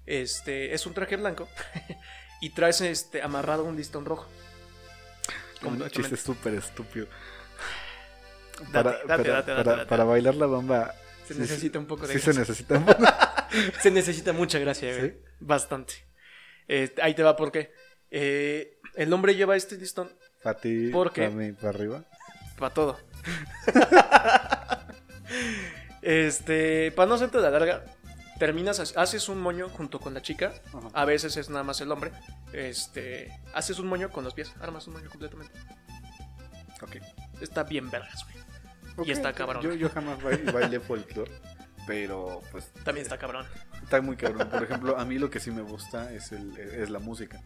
Este, es un traje blanco y traes este, amarrado un listón rojo. Un chiste súper estúpido. Date, Para, date, date, date, para- date. para bailar la bamba. Se sí, necesita un poco de Sí, se necesita un poco. Se necesita mucha gracia, güey. ¿Sí? Bastante. Este, ahí te va, ¿por qué? Eh, el hombre lleva este listón Para ti, para mí, para arriba. para todo. este, para no hacerte la larga, terminas, haces un moño junto con la chica. Ajá. A veces es nada más el hombre. Este, haces un moño con los pies, armas un moño completamente. Ok. Está bien vergas, güey. Ok, está cabrón. Yo, yo jamás bailé, bailé folclore, pero pues También está cabrón. está muy cabrón. Por ejemplo, a mí lo que sí me gusta es, el, es la música.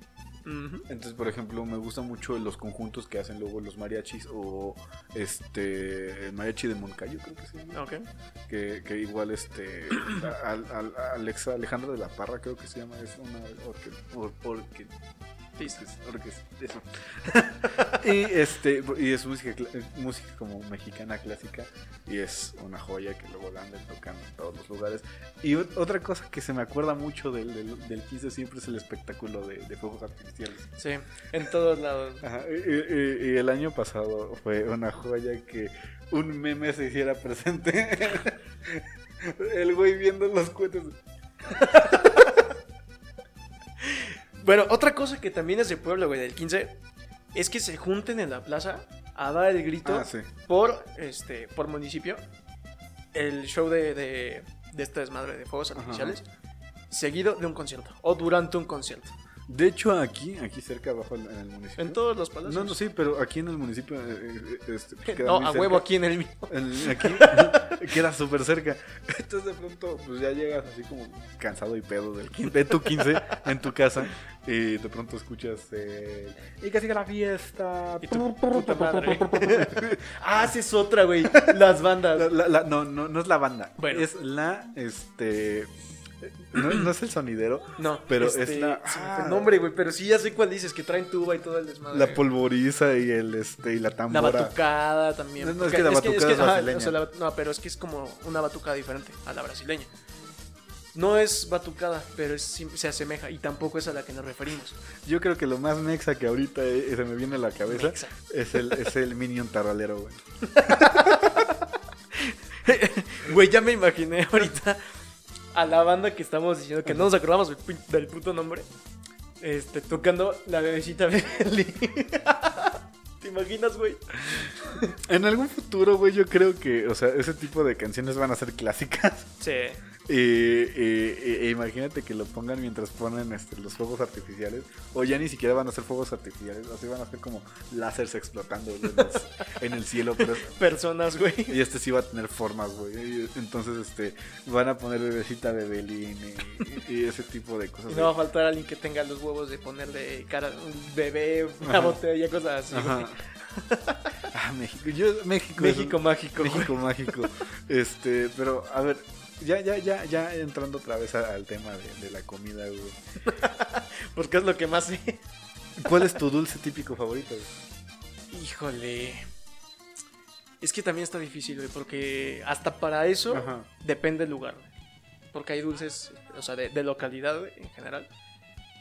Entonces, por ejemplo, me gustan mucho los conjuntos que hacen luego los mariachis o este el mariachi de Moncayo, creo que se llama. Ok. Que, que igual este al, al- Alexa Alejandra de la Parra creo que se llama es una orque, or- orque- Listo. orques- eso. y este y es música eh, música como mexicana clásica y es una joya que luego la andan tocando en todos los lugares y ot- otra cosa que se me acuerda mucho del, del, del 15 siempre es el espectáculo de, de fuegos artificiales Sí, en todos lados. Ajá, y, y- y el año pasado fue una joya que un meme se hiciera presente. el güey viendo los cohetes. Bueno, otra cosa que también es de Puebla, güey, del 15, es que se junten en la plaza a dar el grito Ah, sí. por, este, por municipio. El show de, de, de esta desmadre de fuegos Ajá. artificiales. Seguido de un concierto. O durante un concierto. De hecho, aquí, aquí cerca abajo en el municipio. En todos los palacios. No, no, sí, pero aquí en el municipio. eh, este, queda No, a cerca. huevo aquí en el mío. En- aquí queda súper cerca. Entonces de pronto pues ya llegas así como cansado y pedo del de tu 15 en tu casa y de pronto escuchas eh, y que sigue la fiesta. Y tu puta madre. ah, esa es otra, güey. Las bandas. La- la- la- no, no, no es la banda. Bueno. Es la, este... No, no es el sonidero. No, Pero este, es la- el ah. nombre, güey. Pero sí, ya sé cuál dices, que traen tuba y todo el desmadre. La polvoriza y el este y la La tambora. batucada también. No, no, es que la batucada es brasileña. o sea, la- no, pero es que es como una batucada diferente a la brasileña. No es batucada, pero es se asemeja y tampoco es a la que nos referimos. Yo creo que lo más mexa que ahorita eh, se me viene a la cabeza Mexa. es el, es el Minion Taralero, güey. Güey, ya me imaginé ahorita a la banda que estamos diciendo que no nos acordamos del, del puto nombre. Este, tocando la bebecita Belly. ¿Te imaginas, güey? En algún futuro, güey, yo creo que, o sea, ese tipo de canciones van a ser clásicas. Sí. Y, y- y- e imagínate que lo pongan mientras ponen este, los fuegos artificiales. O ya ni siquiera van a ser fuegos artificiales, así van a ser como láseres explotando en, el, en el cielo. Pero, Personas, güey. y este sí va a tener formas, güey. Entonces, este, van a poner bebecita de Belín y, y ese tipo de cosas. Y no va a faltar alguien que tenga los huevos de ponerle cara un bebé, una Ajá. botella, cosas así. Ajá. Ah, México. Yo, México. un- México mágico. güey. México mágico. Este, pero a ver, ya, ya, ya, ya entrando otra vez al tema de, de la comida, güey. Porque es lo que más sé. ¿Cuál es tu dulce típico favorito? güey? Híjole. Es que también está difícil, güey, porque hasta para eso Ajá. depende el lugar, güey. Porque hay dulces, o sea, de, de localidad, güey, en general.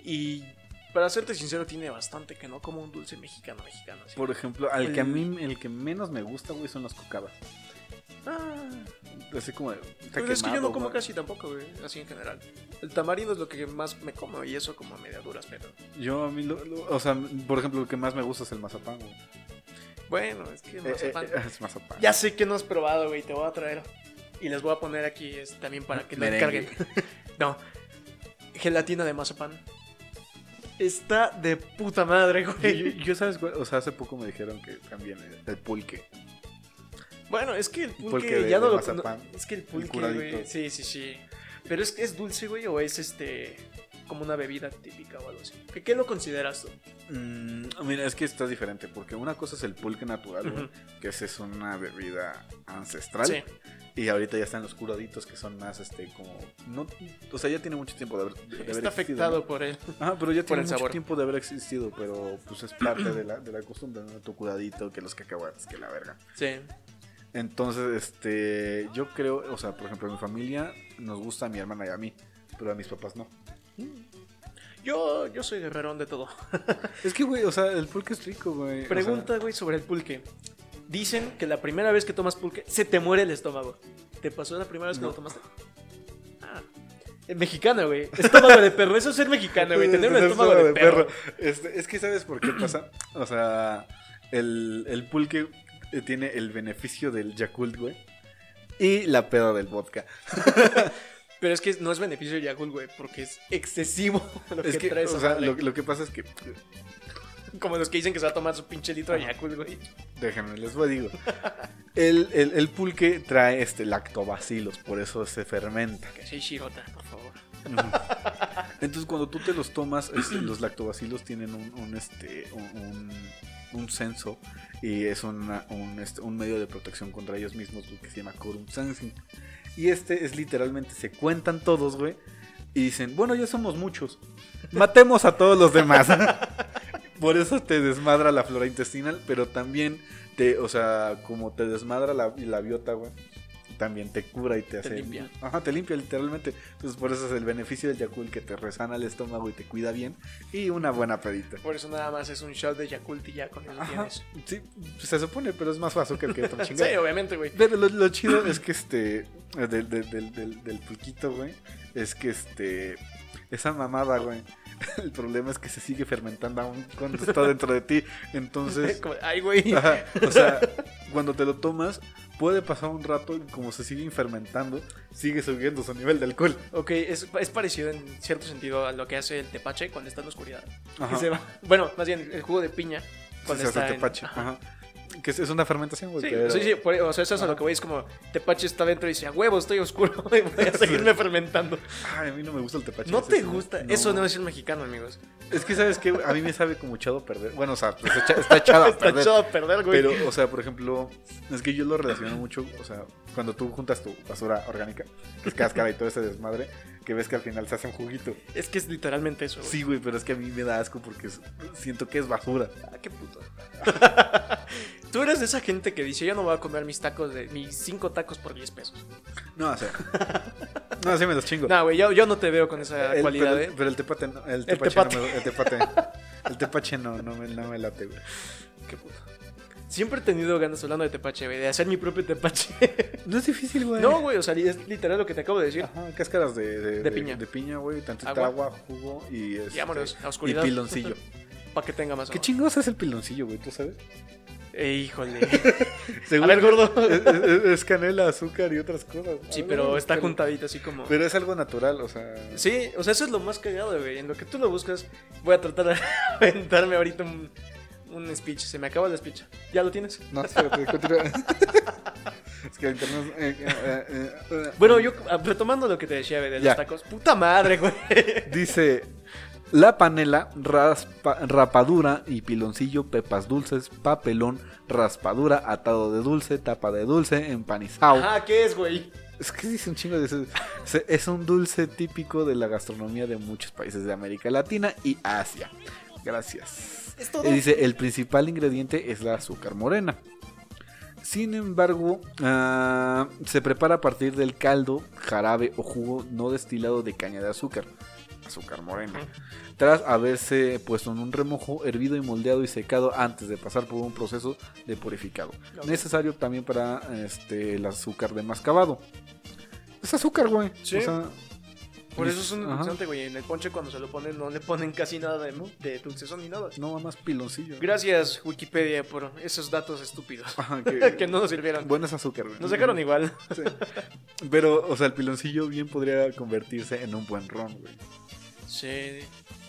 Y para serte sincero, tiene bastante que no como un dulce mexicano, mexicano. así. Por ejemplo, al que a mí, el que menos me gusta, güey, son las cocadas. Ah, así como. de- está Pero es que yo no como güey. casi tampoco, güey, así en general. El tamarindo es lo que más me como y eso como a media duras, pero... Yo a mí, lo- lo- o sea, por ejemplo, lo que más me gusta es el mazapán, güey. Bueno, es que Eh, mazapán... eh, es mazapán. Ya sé que no has probado, güey, te voy a traer. Y les voy a poner aquí es, también para que lo encarguen. no, gelatina de mazapán. Está de puta madre, Yo, güey. yo, ¿sabes? cuál? O sea, hace poco me dijeron que también eh, el pulque. Bueno, es que el pulque, Pulque de- ya no de lo mazapán. no- Es que el pulque, güey. Sí, sí, sí. Pero es que es dulce, güey, o es este. como una bebida típica o algo así. ¿Qué, qué lo consideras tú? Mm, mira, es que está diferente, porque una cosa es el pulque natural, güey, que esa es una bebida ancestral. Sí. Y ahorita ya están los curaditos que son más, este, como... No, o sea, ya tiene mucho tiempo de haber, de haber Está existido, afectado ¿no? por él. Ajá, pero ya tiene mucho sabor. tiempo de haber existido, pero pues es parte de la, de la costumbre, ¿no? Tu curadito, que los cacahuates, que la verga. Sí. Entonces, este, yo creo, o sea, por ejemplo, en mi familia nos gusta a mi hermana y a mí, pero a mis papás no. Yo, yo soy guerrerón de todo. Es que, güey, o sea, el pulque es rico, güey. o sea, Pregunta, güey, sobre el pulque. Dicen que la primera vez que tomas pulque se te muere el estómago. ¿Te pasó la primera vez que No. lo tomaste? Ah. Es mexicano, güey. Estómago de perro. Eso es ser mexicano, güey. Tener un Tener estómago de perro. Este, es que, ¿sabes por qué pasa? O sea, el, el pulque eh, tiene el beneficio del Yakult, güey. Y la peda del vodka. Pero es que no es beneficio de Yakult, güey, porque es excesivo lo Es que, que, trae esa o sea, lo, lo que pasa es que, Como los que dicen que se va a tomar su pinche litro de Yakult, güey. déjenme, les voy a digo. El, el, el pulque trae este lactobacilos, por eso se fermenta. Que sí, Shirota, por favor. Entonces, cuando tú te los tomas, este, los lactobacilos tienen un, un, este, un, un- un censo y es un, este, un medio de protección contra ellos mismos que se llama quorum sensing. Y este es literalmente, se cuentan todos, güey, y dicen, bueno, ya somos muchos, matemos a todos los demás. Por eso te desmadra la flora intestinal, pero también te, o sea, como te desmadra la, la biota, güey, también te cura y te hace. limpia. Ajá, te limpia literalmente. Entonces, por eso es el beneficio del Yakult que te resana el estómago y te cuida bien. Y una buena pedita. Por eso nada más es un shot de Yakult y ya con eso Ajá, tienes. sí, se supone, pero es más azúcar que otra Sí, chingada. obviamente, güey. Pero lo, lo chido es que este. Del, del, del, pulquito, güey. Es que este. Esa mamada, güey. El problema es que se sigue fermentando aún cuando está dentro de ti. Entonces. Ay, güey. ajá, o sea, cuando te lo tomas, puede pasar un rato y como se sigue fermentando, sigue subiendo su nivel de alcohol. Ok, es, es parecido en cierto sentido a lo que hace el tepache cuando está en la oscuridad. Ajá. Que se va- Bueno, más bien el jugo de piña cuando se hace está en- tepache. Ajá. Ajá. Que es, una fermentación, güey. Sí, pero- sí, sí, por- o sea, eso es lo que voy, es como tepache está dentro y dice, a huevo, estoy oscuro y voy a seguirme fermentando. Ay, a mí no me gusta el tepache. ¿No te gusta? Eso no es el mexicano, amigos. Es que, ¿sabes qué? A mí me sabe como echado a perder. Bueno, o sea, pues está echado a Está perder. echado a perder, güey. Pero, o sea, por ejemplo, es que yo lo relaciono mucho, o sea, cuando tú juntas tu basura orgánica, que es cáscara y todo ese desmadre, que ves que al final se hace un juguito. Es que es literalmente eso, güey. Sí, güey, pero es que a mí me da asco porque es- siento que es basura. Ah, qué puto. Tú eres de esa gente que dice, yo no voy a comer mis tacos de mis cinco tacos por 10 pesos. No, o sea. No, así me los chingo. No, güey, yo, yo no te veo con esa El- cualidad, pero, ¿eh? pero el tepache no, el tepache tepate. no me, el tepate. El tepache no, no me, no me late, güey. Qué puto. Siempre he tenido ganas, hablando de tepache, güey, de hacer mi propio tepache. No es difícil, güey. no, güey, o sea, es literal lo que te acabo de decir. Ajá, cáscaras de, de, De piña. De piña, güey, tantita Agua. agua, jugo y este, Y vámonos, a y oscuridad. piloncillo. Para que tenga más ¿Qué chingos es el piloncillo, güey? ¿Tú sabes? Eh, híjole. Según- ver, gordo. Es, es- es canela, azúcar y otras cosas. Sí, Algo, pero está juntadito así como... Pero es algo natural, o sea. Sí, o sea, eso es lo más cagado, güey. En lo que tú lo buscas, voy a tratar de aventarme ahorita un, un speech. Se me acaba el speech. ¿Ya lo tienes? No, espérate, continúa. es que el internet. eh, eh, eh, Bueno, yo ah, retomando lo que te decía de los tacos. Puta madre, güey. Dice. La panela, raspa- rapadura y piloncillo, pepas dulces, papelón, raspadura, atado de dulce, tapa de dulce, empanizado. Ajá, ¿qué es, güey? Es que dice un chingo de eso. Es un dulce típico de la gastronomía de muchos países de América Latina y Asia. Gracias. Es todo. Y dice, el principal ingrediente es la azúcar morena. Sin embargo, ah, se prepara a partir del caldo, jarabe o jugo no destilado de caña de azúcar. azúcar morena, tras haberse puesto en un remojo, hervido y moldeado y secado antes de pasar por un proceso de purificado. Necesario también para este, el azúcar de mascabado. Es azúcar, güey. Sí. O sea, Por eso es un endulzante, güey. En el ponche cuando se lo ponen no le ponen casi nada de, ¿no? de dulcezón ni nada. no más piloncillo. Gracias Wikipedia por esos datos estúpidos. Ajá, que, que no nos sirvieron. Bueno, es azúcar, güey. Nos dejaron igual. Sí. Pero, o sea, el piloncillo bien podría convertirse en un buen ron, güey. Sí.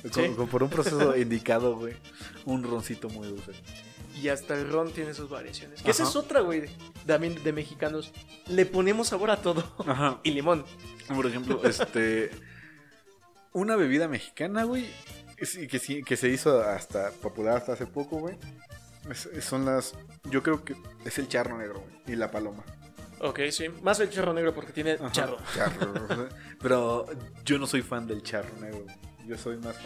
Con- Sí. con- por un proceso indicado, güey. Un roncito muy dulce. Y hasta el ron tiene sus variaciones. Que esa es otra, güey. También de mexicanos. Le ponemos sabor a todo. Ajá. Y limón. Por ejemplo, este. Una bebida mexicana, güey. Que, sí- que se hizo hasta popular hasta hace poco, güey. son las. Yo creo que es el charro negro, güey. Y la paloma. Ok, sí. Más el charro negro porque tiene Ajá, charro. charro. Pero yo no soy fan del charro negro. Yo soy más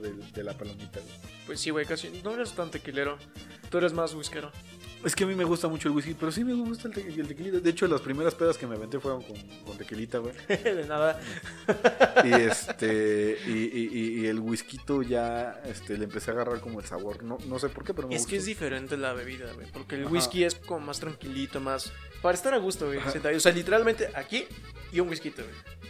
del- de la palomita, güey. Pues sí, güey, casi. No eres tan tequilero. Tú eres más whiskero. Es que a mí me gusta mucho el whisky, pero sí me gusta el, te- el tequilita. De hecho, las primeras pedas que me aventé fueron con, con tequilita, güey. de nada. Y este. Y, y- y- y el whisky ya este, le empecé a agarrar como el sabor. No, no sé por qué, pero me Es que es diferente la bebida, güey. Porque el Ajá. whisky es como más tranquilito, más. Para estar a gusto, güey. O sea, literalmente aquí y un whisky, güey.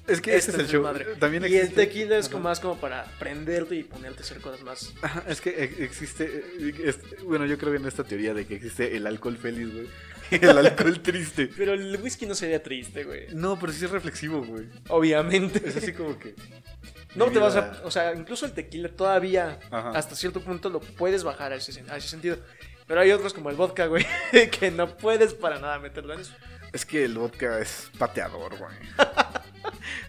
Es que ese Este es el show. madre. También Y el tequila es como más como para prenderte y ponerte a hacer cosas más. Ajá, es que ex- existe. es- bueno, yo creo en esta teoría de que existe el alcohol feliz, güey. El alcohol triste. Pero el whisky no sería triste, güey. No, pero sí es reflexivo, güey. Obviamente. Es así como que. No te vas a. O sea, incluso el tequila todavía Ajá. hasta cierto punto lo puedes bajar a ese, a ese sentido. Pero hay otros como el vodka, güey, que no puedes para nada meterlo en eso. Es que el vodka es pateador, güey.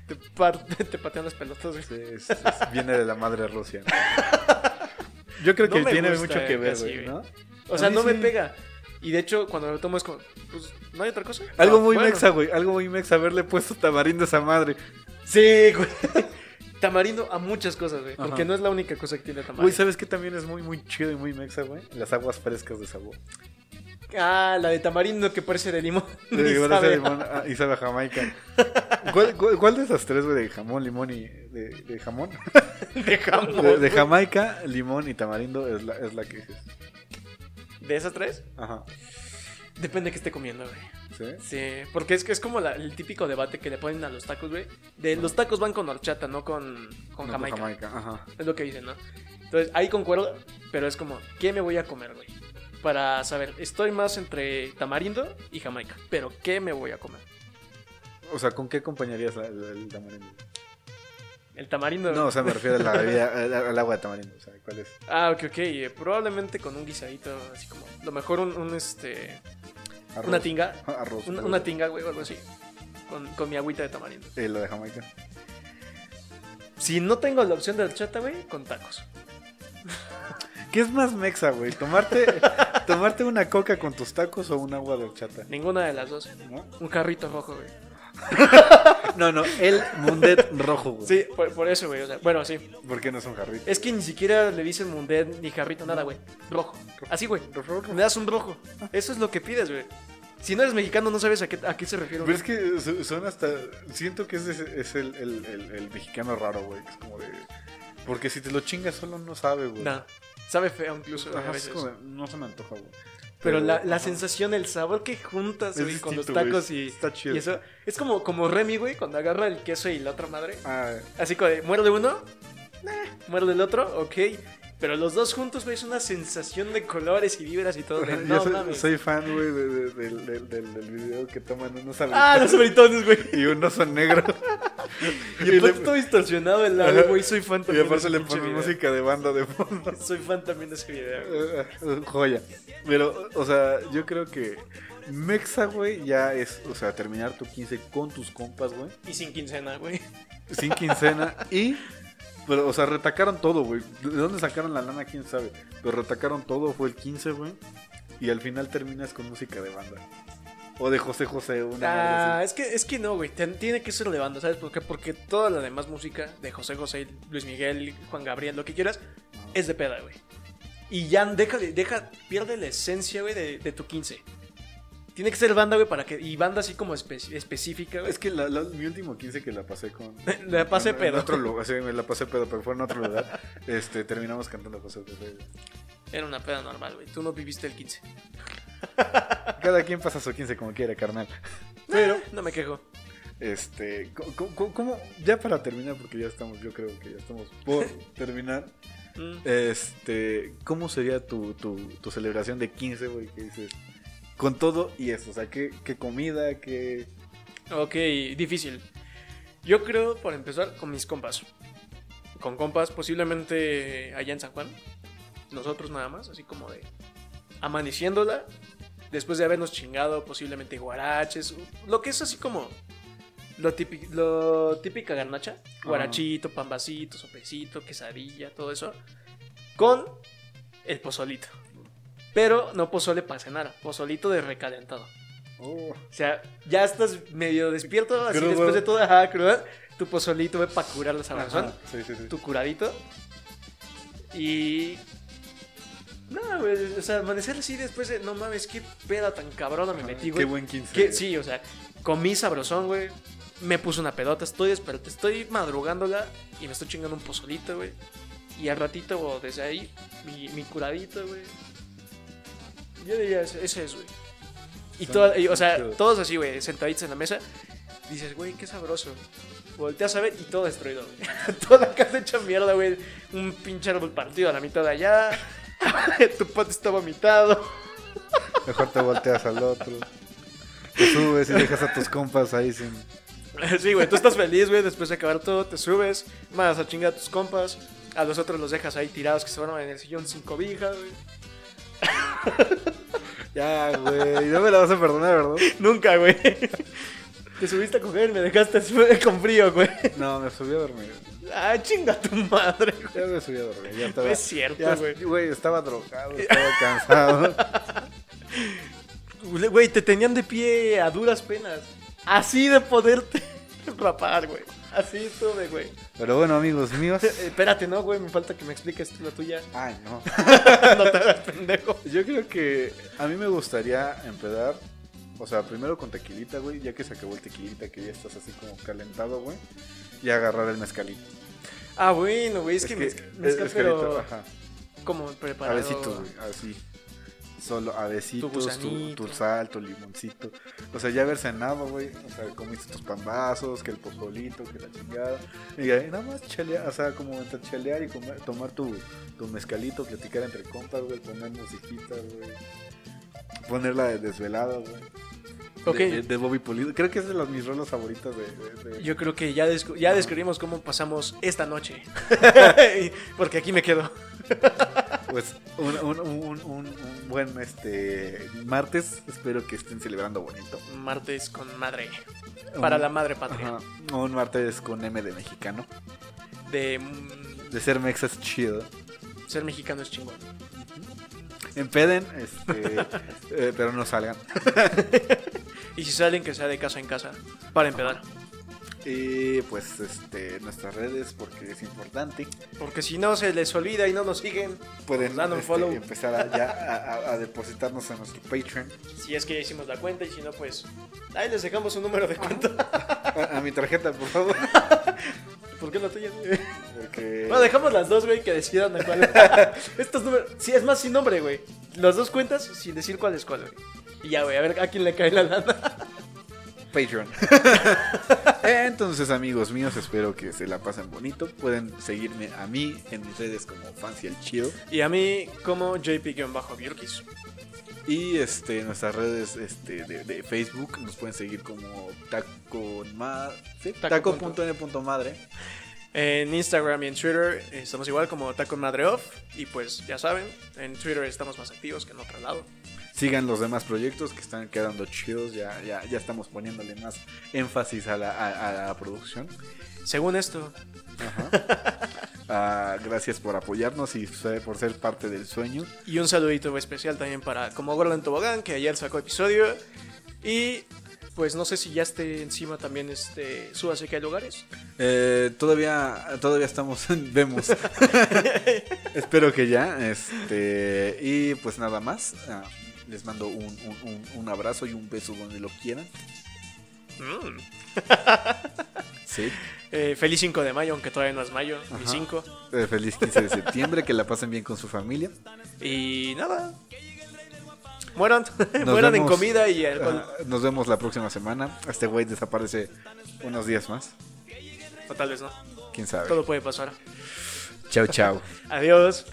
Te, patean las pelotas, güey. Sí, es- es- viene de la madre Rusia. Yo creo que tiene gusta, mucho que ver, güey. ¿no? O sea, no me pega. Y de hecho, cuando lo tomo es como, pues, ¿no hay otra cosa? Algo Ah, muy bueno. mexa, güey. Algo muy mexa. Haberle puesto tamarindo a esa madre. Sí, güey. Tamarindo a muchas cosas, güey. Ajá. Porque no es la única cosa que tiene tamarindo. Güey, ¿sabes qué también es muy, muy chido y muy mexa, güey? Las aguas frescas de sabor. Ah, la de tamarindo que parece de limón. De Ni igual sabe. limón, ah, y sabe a Jamaica. ¿Cuál, cuál, cuál de esas tres, güey? De jamón, limón y. ¿De, de jamón? De jamón, De. Jamaica, limón y tamarindo es la, es la que dices. ¿De esas tres? Ajá. Depende de qué esté comiendo, güey. ¿Sí? Sí, porque es que es como la- el típico debate que le ponen a los tacos, güey. De los tacos van con horchata, no con, con No, Jamaica. Jamaica, ajá. Es lo que dicen, ¿no? Entonces, ahí concuerdo, pero es como, ¿qué me voy a comer, güey? Para saber, estoy más entre tamarindo y Jamaica, pero ¿qué me voy a comer? O sea, ¿con qué acompañarías la- el, el tamarindo? El tamarindo. No, o sea, me refiero a la bebida, al, agua de tamarindo. O sea, ¿cuál es? Ah, ok, ok. eh, probablemente con un guisadito, así como, lo mejor un, un, este, Arroz. una tinga. Arroz. Una, una tinga, güey, o algo así. Con, con mi agüita de tamarindo. Eh, la de Jamaica. Si no tengo la opción de horchata, güey, con tacos. ¿Qué es más mexa, güey? ¿Tomarte, ¿Tomarte una coca con tus tacos o un agua de horchata? Ninguna de las dos. ¿No? Un carrito rojo, güey. No, no, el mundet rojo, güey. Sí, por, por eso, güey. O sea, bueno, sí. ¿Por qué no es un jarrito? Es que ni siquiera le dicen mundet ni jarrito, nada, güey. Rojo. Así, güey. Me das un rojo. Eso es lo que pides, güey. Si no eres mexicano, no sabes a qué, a qué se refiere. Pero es que son hasta. Siento que ese es, es el, el, el- el mexicano raro, güey. Es como de. Porque si te lo chingas solo no sabe, güey. No. Sabe feo incluso a Ajá, es veces. como no se me antoja, güey. Pero la, la ajá. sensación, el sabor que juntas, güey, con los tacos y, Está chido. y eso. Es como, como Remy, güey, cuando agarra el queso y la otra madre. Ah, Así como de, muerde uno, nah, muerde el otro, ok. Pero los dos juntos, güey, es una sensación de colores y vibras y todo. de, yo no soy, mames. soy fan, güey, de- de- del, video que toman unos Ah, los abritones britones, güey. y unos son negros. Y aparte todo distorsionado el lado, güey. Soy fan y también. de aparte le ponen música de banda de fondo. Soy fan también de ese video. güey. Eh, Joya. Pero, o sea, yo creo que Mexa, güey, ya es, o sea, terminar tu 15 con tus compas, güey. Y sin quincena, güey. Sin quincena. y, pero, o sea, retacaron todo, güey. ¿De dónde sacaron la lana? Quién sabe. Pero retacaron todo, fue el 15, güey. Y al final terminas con música de banda. O de José José, una Ah, es que, es que no, güey. Tiene que ser de banda, ¿sabes por qué? Porque toda la demás música de José José, Luis Miguel, Juan Gabriel, lo que quieras, es de peda, güey. Y ya deja, de- deja, pierde la esencia, güey, de, de tu 15. Tiene que ser banda, güey, para que. Y banda así como espe- específica, güey. Es que la- la- mi último 15 que la pasé con. La pasé en- pedo. En otro lugar, sí, me la pasé pedo, pero fue en otro lugar. Este, terminamos cantando cosas de Era una peda normal, güey. Tú no viviste el 15. Cada quien pasa su 15 como quiera, carnal. Pero no me quejo. Este, ¿cómo, ya para terminar, porque ya estamos, yo creo que ya estamos por terminar. Mm. Este, ¿cómo sería tu, tu, tu celebración de 15, güey? Que dices, con todo y eso, o sea, ¿qué, qué comida, qué... Ok, difícil. Yo creo, por empezar, con mis compas. Con compas, posiblemente allá en San Juan. Nosotros nada más, así como de amaneciéndola. Después de habernos chingado, posiblemente guaraches. Lo que es así como lo, típico, lo típica garnacha. Guarachito, pambacito, sopecito, quesadilla, todo eso. Con el pozolito. Pero no pozole para cenar, pozolito de recalentado. Oh, O sea, ya estás medio despierto, así Crudo. después de toda ajá, cruda, tu pozolito, para curar la sabrosón. sí, sí, sí. Tu curadito. Y. No, güey, o sea, amanecer así después de. No mames, qué peda tan cabrona me metí, Qué güey. buen 15. Que- sí, o sea, comí sabrosón, güey. Me puse una pedota, estoy desperto, estoy madrugándola y me estoy chingando un pozolito, güey. Y al ratito, desde ahí, mi, mi curadito, güey. Yo diría, ese, ese es, güey. Y, y, o sea, todos así, güey, sentaditos en la mesa. Dices, güey, qué sabroso. Volteas a ver y todo destruido, güey. Toda la casa hecha mierda, güey. Un pinche árbol partido a la mitad de allá. tu pato está vomitado. Mejor te volteas al otro. Te subes y dejas a tus compas ahí sin... Sí, güey, tú estás feliz, güey, después de acabar todo, te subes, mandas a chingar a tus compas, a los otros los dejas ahí tirados que se van en el sillón sin cobija, güey. Ya, güey, no me la vas a perdonar, ¿verdad? Nunca, güey. Te subiste a coger y me dejaste con frío, güey. No, me subí a dormir. Ah, chinga tu madre, güey. Ya me subí a dormir, ya estaba... No es cierto, ya- güey. Güey, estaba drogado, estaba cansado. Güey, te tenían de pie a duras penas. Así de poderte rapar, güey. Así estuve, güey. Pero bueno, amigos míos... Eh, Espérate, no, güey, me falta que me expliques tú la tuya. Ay, no. no te hagas pendejo. Yo creo que a mí me gustaría empezar, o sea, primero con tequilita, güey, ya que se acabó el tequilita, que ya estás así como calentado, güey, y agarrar el mezcalito. Ah, bueno, güey, es, que, mezcal, mezcal, mezcalito, pero ajá, como preparado. avecito, güey, así. Solo avecitos, tu, tu sal, tu limoncito. O sea, ya haber cenado, güey. O sea, comiste tus pambazos, que el pozolito, que la chingada. Y nada más chalear, o sea, como entre chalear y comer- tomar tu, tu mezcalito, platicar entre compas, güey, poner musiquita, güey. Ponerla de desvelada, güey. Ok. De, de- Bobby Pulido. Creo que es de las mis rolas favoritas de. de- Yo creo que ya, descu- ya descubrimos cómo pasamos esta noche. Porque aquí me quedo. Pues un, un, un, un- buen este martes. Espero que estén celebrando bonito. Martes con madre. Para la madre patria. Ajá, un martes con M de mexicano. De De ser mexas chido. ser mexicano es chingón. Empeden, este, eh, pero no salgan. Y si salen, que sea de casa en casa. Para empedar. Y pues este nuestras redes, porque es importante. Porque si no se les olvida y no nos siguen, Pueden este, follow. empezar a, ya a, a- a depositarnos en nuestro Patreon. si es que ya hicimos la cuenta y si no, pues ahí les dejamos un número de cuenta. A, a mi tarjeta, por favor. ¿Por qué la tuya? Porque No, dejamos las dos, güey, que decidan a cuál. Estos números. Sí, es más sin nombre, güey. Las dos cuentas sin decir cuál es cuál, güey. Y ya, güey, a ver a quién le cae la lana. Patreon. Entonces, amigos míos, espero que se la pasen bonito. Pueden seguirme a mí en mis redes como Fancy el Chido. Y a mí, como JP-Biurkis. Y este, nuestras redes este, de, de Facebook nos pueden seguir como taco, ma- ¿sí? Taco taco.n.madre. En Instagram y en Twitter eh, estamos igual como Taco Madre Off. Y pues ya saben, en Twitter estamos más activos que en otro lado. Sigan los demás proyectos que están quedando chidos. Ya, ya, ya estamos poniéndole más énfasis a la, a- a la producción. Según esto, Ajá. Ah, gracias por apoyarnos y por ser parte del sueño. y un saludito especial también para Como Gordo en Tobogán, que ayer sacó episodio. Y pues no sé si ya esté encima también este Súbase que hay lugares. Eh, todavía, todavía estamos en vemos. Espero que ya. Este, y pues nada más. Ah, Les mando un, un- un- un abrazo y un beso donde lo quieran. Mm. Sí. Eh, feliz 5 de mayo, aunque todavía no es mayo, ni Ajá. 5. Eh, feliz 15 de septiembre, que la pasen bien con su familia. Y nada. Mueran. Nos Mueran en comida y alcohol. Nos vemos la próxima semana. Este güey desaparece unos días más. O tal vez no. Quién sabe. Todo puede pasar. Chao, chao. Adiós.